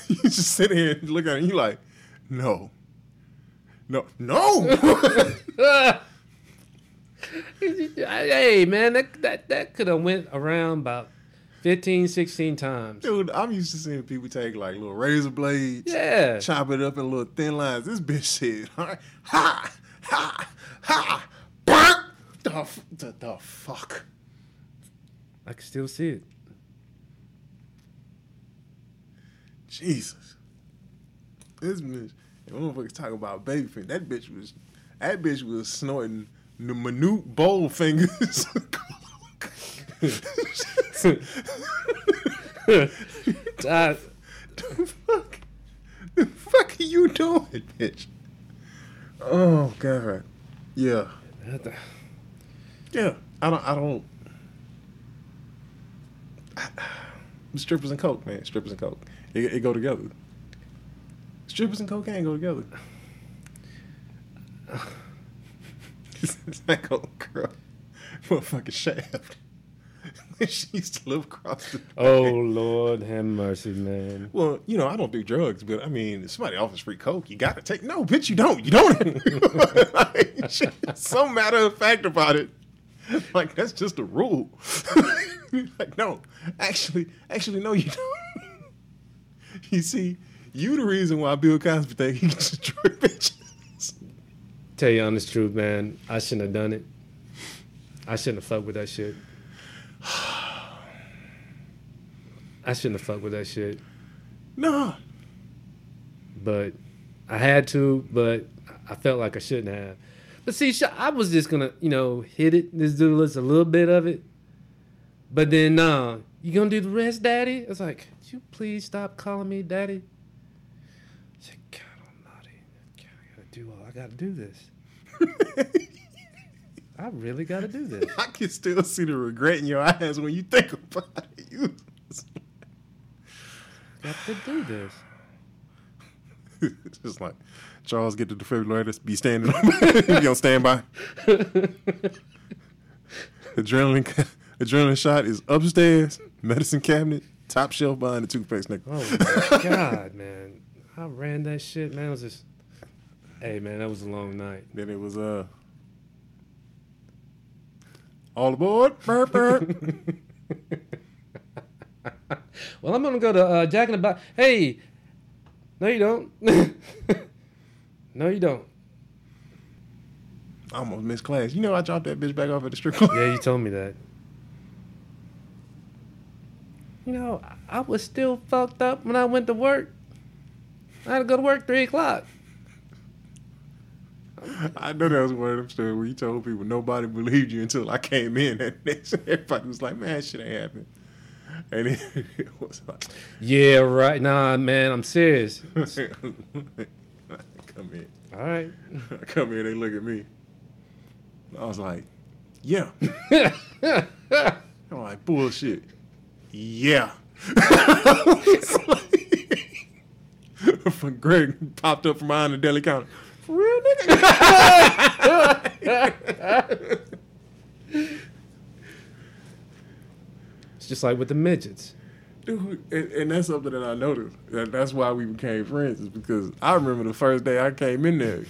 You just sit here and look at it and you like, no. No, no. hey, man, that that that could have went around about 15, 16 times. Dude, I'm used to seeing people take like little razor blades, Yeah. chop it up in little thin lines. This bitch said, ha, ha, ha, ha, burn. The, f- the, the fuck? I can still see it. Jesus. This bitch, and motherfuckers talk about baby finger. That bitch was, that bitch was snorting the minute bowl fingers. I, the fuck? The fuck are you doing, bitch? Oh god. Yeah. Yeah. I don't I don't strippers and coke, man. Strippers and coke. It, it go together. Strippers and cocaine go together. it's like old girl. Motherfucking shaft. she used to live across the oh Lord, have mercy, man. Well, you know, I don't do drugs, but I mean, if somebody offers free coke, you got to take. No, bitch, you don't. You don't. like, so matter of fact about it. Like that's just a rule. like no, actually, actually, no, you don't. you see, you the reason why Bill Cosby think he can destroy bitches. Tell you honest truth, man. I shouldn't have done it. I shouldn't have fucked with that shit. I shouldn't have fucked with that shit. Nah, but I had to, but I felt like I shouldn't have. But see, I was just gonna, you know, hit it. This dude lets a little bit of it, but then nah, you gonna do the rest, Daddy? It's like, could you please stop calling me Daddy? I said, God Almighty, God, I gotta do all. I gotta do this. I really gotta do this. I can still see the regret in your eyes when you think about it. You, Got to do this. it's just like Charles get the defibrillator, be standing, be on standby. adrenaline, adrenaline shot is upstairs, medicine cabinet, top shelf behind the toothpaste nigga. Oh my God, man! I ran that shit, man. It was just, hey, man, that was a long night. Then it was uh, all aboard, burp burp. Well, I'm gonna go to uh, Jack in the Box. Hey, no, you don't. no, you don't. I almost missed class. You know I dropped that bitch back off at the strip club. Yeah, you told me that. You know, I- was still fucked up when I went to work. I had to go to work three o'clock. I know that was one of them stories where you told people nobody believed you until I came in. And everybody was like, "Man, shit ain't happening." And it was like, Yeah, right. Nah, man, I'm serious. Come in. All right. I come here, they look at me. I was like, yeah. I'm like, bullshit. Yeah. From Greg popped up from behind the deli counter. For real, nigga? It's just like with the midgets. Dude, and, and that's something that I noticed. That that's why we became friends, is because I remember the first day I came in there,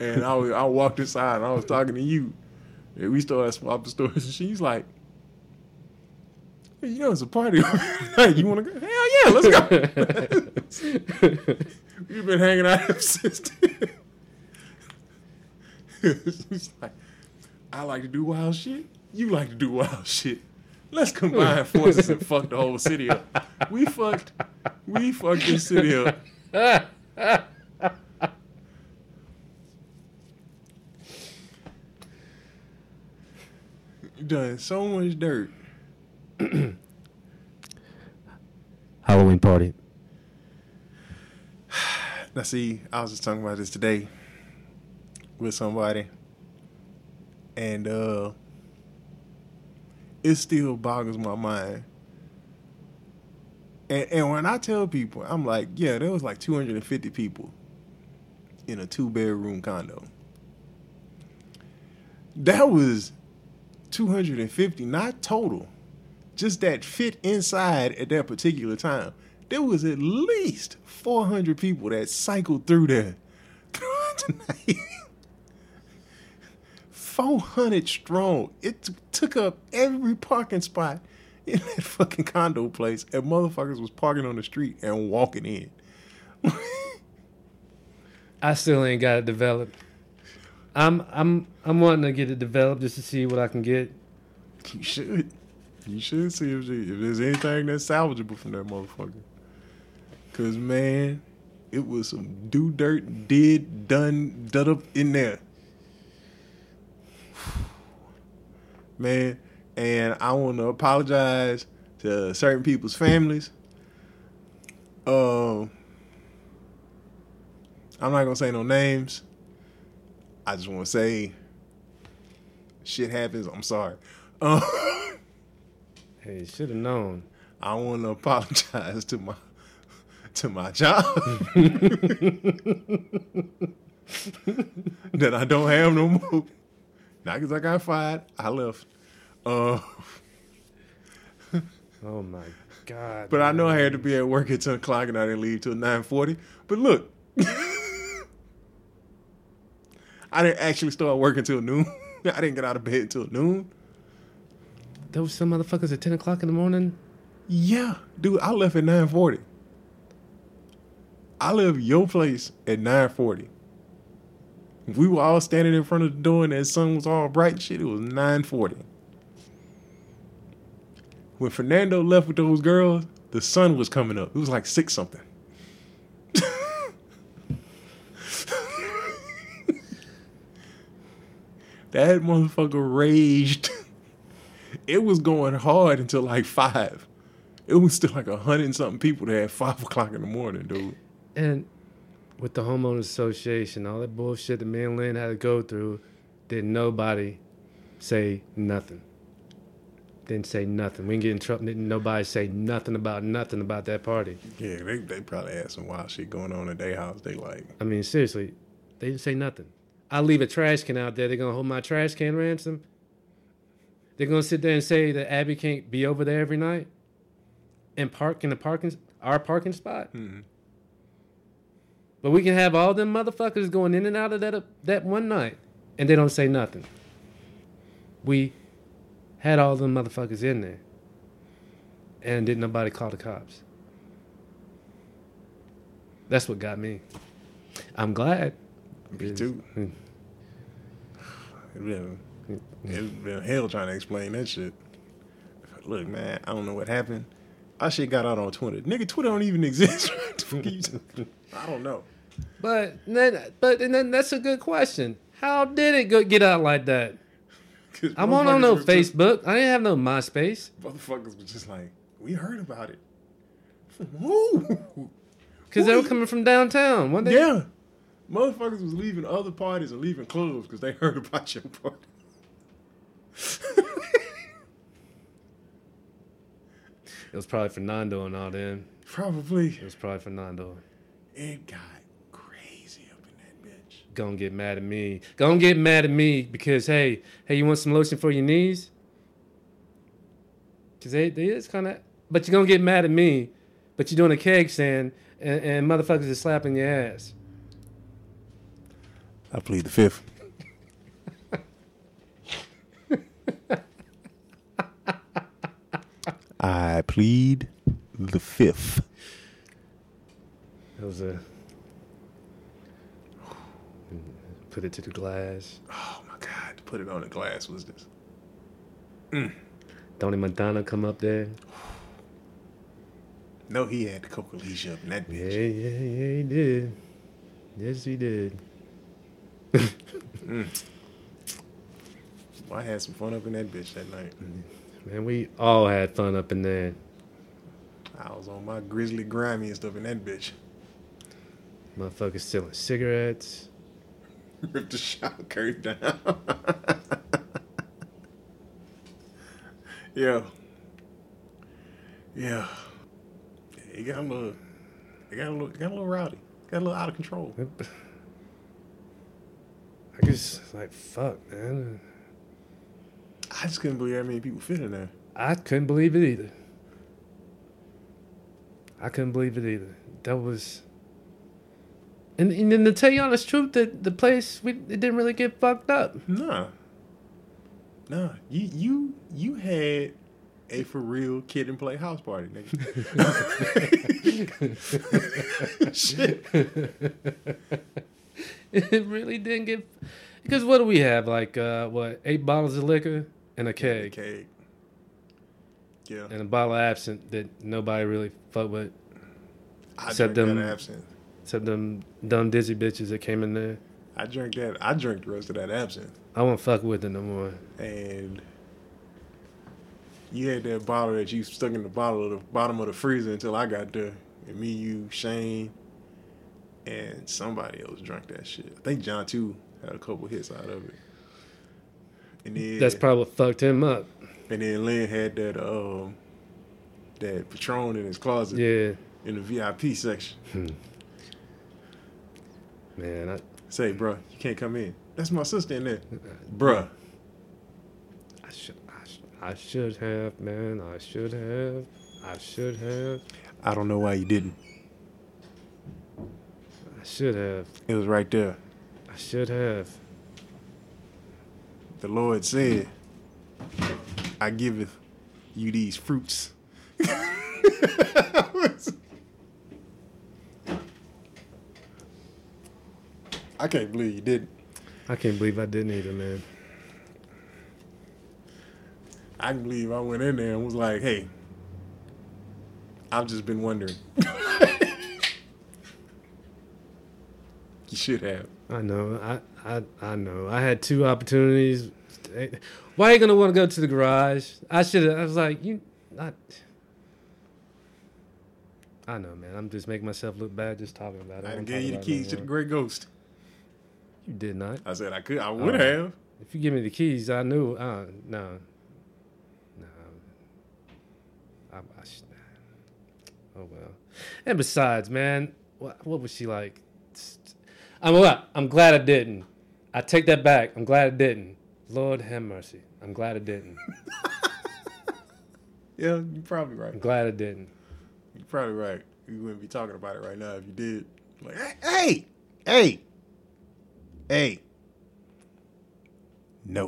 and I was, I walked inside and I was talking to you, and we started swapping stories, and she's like, Hey, you know it's a party. hey, you want to go? Hell yeah, let's go. We've been hanging out since. then. it's like, I like to do wild shit. You like to do wild shit. Let's combine forces and fuck the whole city up. We fucked. We fucked this city up. Done so much dirt. Halloween party. Now, see, I was just talking about this today with somebody, and uh, it still boggles my mind. And, and when I tell people, I'm like, yeah, there was like 250 people in a two bedroom condo. That was 250, not total, just that fit inside at that particular time. There was at least 400 people that cycled through there tonight. 400 strong. It t- took up every parking spot in that fucking condo place, and motherfuckers was parking on the street and walking in. I still ain't got it developed. I'm I'm I'm wanting to get it developed just to see what I can get. You should. You should see if, if there's anything that's salvageable from that motherfucker. Cause man, it was some do dirt, did, done, done up in there. Man, and I want to apologize to certain people's families. Um, I'm not gonna say no names. I just want to say, shit happens. I'm sorry. Um, Hey, should have known. I want to apologize to my to my job that I don't have no more. Not because I got fired. I left. Uh, Oh my god. but I know I had to be at work at ten o'clock and I didn't leave till nine forty. But look, I didn't actually start working till noon. I didn't get out of bed until noon. There was some motherfuckers at ten o'clock in the morning. Yeah, dude, I left at nine forty. I left your place at nine forty. We were all standing in front of the door and that sun was all bright shit. It was nine forty. When Fernando left with those girls, the sun was coming up. It was like six something. that motherfucker raged. It was going hard until like five. It was still like a hundred and something people there at five o'clock in the morning, dude. And with the homeowners association, all that bullshit that me and Lynn had to go through, did nobody say nothing. Didn't say nothing. We didn't get in trouble. Didn't nobody say nothing about nothing about that party. Yeah, they, they probably had some wild shit going on at their house. They like, I mean, seriously, they didn't say nothing. I leave a trash can out there. They're gonna hold my trash can ransom. They're gonna sit there and say that Abby can't be over there every night and park in the parking our parking spot. Mhm. But we can have all them motherfuckers going in and out of that that one night, and they don't say nothing. We had all them motherfuckers in there, and didn't nobody call the cops. That's what got me. I'm glad. me too. Mm. It been, hell trying to explain that shit. Look, man, I don't know what happened. I shit got out on Twitter. Nigga, Twitter don't even exist. What the fuck are you talking- I don't know. But then, but and then that's a good question. How did it go, get out like that? I'm on, on no were just- Facebook. I didn't have no MySpace. Motherfuckers were just like, we heard about it. Who? Because they were coming from downtown. One day. Yeah. Motherfuckers was leaving other parties and leaving clubs because they heard about your party. It was probably Fernando and all them. Probably. It was probably Fernando. It got crazy up in that bitch. Gonna get mad at me. Gonna get mad at me because hey, hey, you want some lotion for your knees? Cause they they is kind of, but you're gonna get mad at me. But you're doing a keg stand and, and motherfuckers is slapping your ass. I plead the fifth. I plead the fifth. That was a. Put it to the glass. Oh my God! To put it on the glass was this. Mm. Tony Montana come up there. No, he had the Coca Leisha up in that bitch. yeah, yeah, yeah, he did. Yes, he did. Mm. Well, I had some fun up in that bitch that night. Mm. Man, we all had fun up in there. I was on my grizzly grimy and stuff in that bitch. Motherfuckers selling cigarettes. Ripped the curtain down. yeah. Yeah. It got a little, it got a little, got a little rowdy. Got a little out of control. I guess, like, fuck, man. I just couldn't believe how many people fit in there. I couldn't believe it either. I couldn't believe it either. That was. And, and then to tell you honest truth, that the place we it didn't really get fucked up. Nah. Nah. You you you had a for real kid and play house party, nigga. Shit. It really didn't get because what do we have like uh what eight bottles of liquor and a keg Cake. Yeah. and a bottle of absinthe that nobody really fuck with I Except them- absinthe. Except them dumb dizzy bitches that came in there. I drank that. I drank the rest of that absinthe. I won't fuck with it no more. And you had that bottle that you stuck in the bottle of the bottom of the freezer until I got there. And me, you, Shane, and somebody else drank that shit. I think John too had a couple hits out of it. And then That's probably fucked him up. and then Lynn had that um that Patron in his closet Yeah, in the VIP section. Man. I, Say, bro, you can't come in. That's my sister in there, uh, bruh. I should, I, sh- I should have, man. I should have. I should have. I don't know why you didn't. I should have. It was right there. I should have. The Lord said, I giveth you these fruits. I can't believe you didn't. I can't believe I didn't either, man. I can believe I went in there and was like, hey, I've just been wondering. you should have. I know. I, I, I know. I had two opportunities. Why are you gonna want to go to the garage? I should. have I was like, you. I, I know, man. I'm just making myself look bad just talking about it. I gave you the keys to the. Great Ghost. You did not. I said I could. I would Oh. have. If you give me the keys, I knew. Uh, no, no. I, I oh well. And besides, man, what, what was she like? I'm what? I'm glad I didn't. I take that back. I'm glad I didn't. Lord have mercy. I'm glad I didn't. Yeah, you're probably right. I'm glad I didn't. You're probably right. You wouldn't be talking about it right now if you did. Like, hey, hey, hey. No.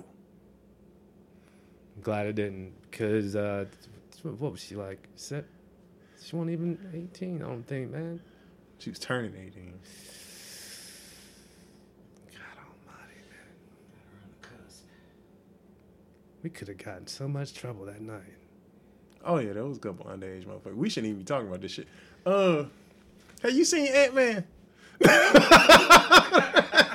I'm glad I didn't. Cause uh, what was she like? Se- She wasn't even 18. I don't think, man. She was turning 18. God Almighty, man. We could have gotten so much trouble that night. Oh yeah, that was a couple underage motherfuckers. We shouldn't even be talking about this shit. Uh, have you seen Ant Man?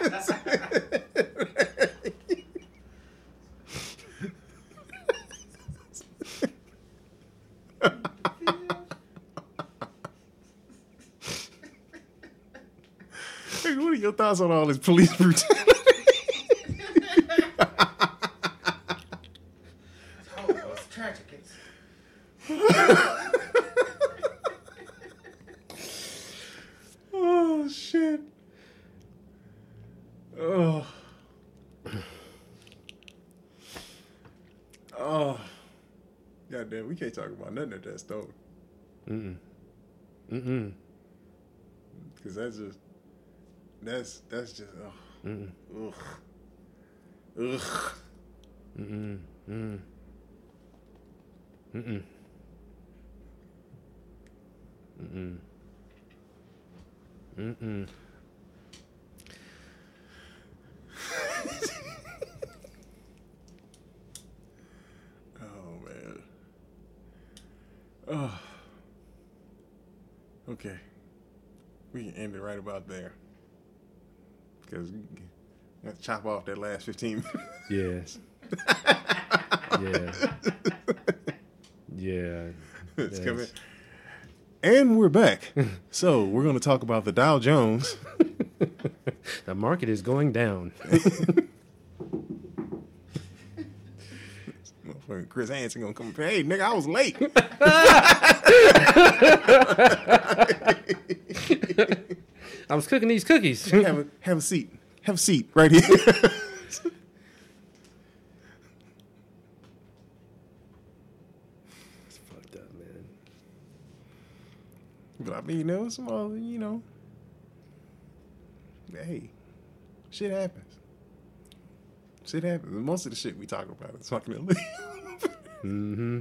What are your thoughts on all this police brutality? ain't talking about nothing at that store. Mm. Mm. Because that's just that's that's just oh. Mm. ugh. Ugh. Mm. Mm. Mm. Mm. Mm. Mm. Oh. Okay. We can end it right about there. Because to chop off that last 15 minutes. Yes. yeah. Yeah. It's coming. And we're back. so we're going to talk about the Dow Jones. The market is going down. Motherfucking Chris Hansen gonna come. Hey, nigga, I was late. I was cooking these cookies. have a have a seat. Have a seat right here. It's fucked up, man. but I mean, there was some other, you know. Hey, shit happens. Shit happens. Most of the shit we talk about is fucking illegal. Mm-hmm.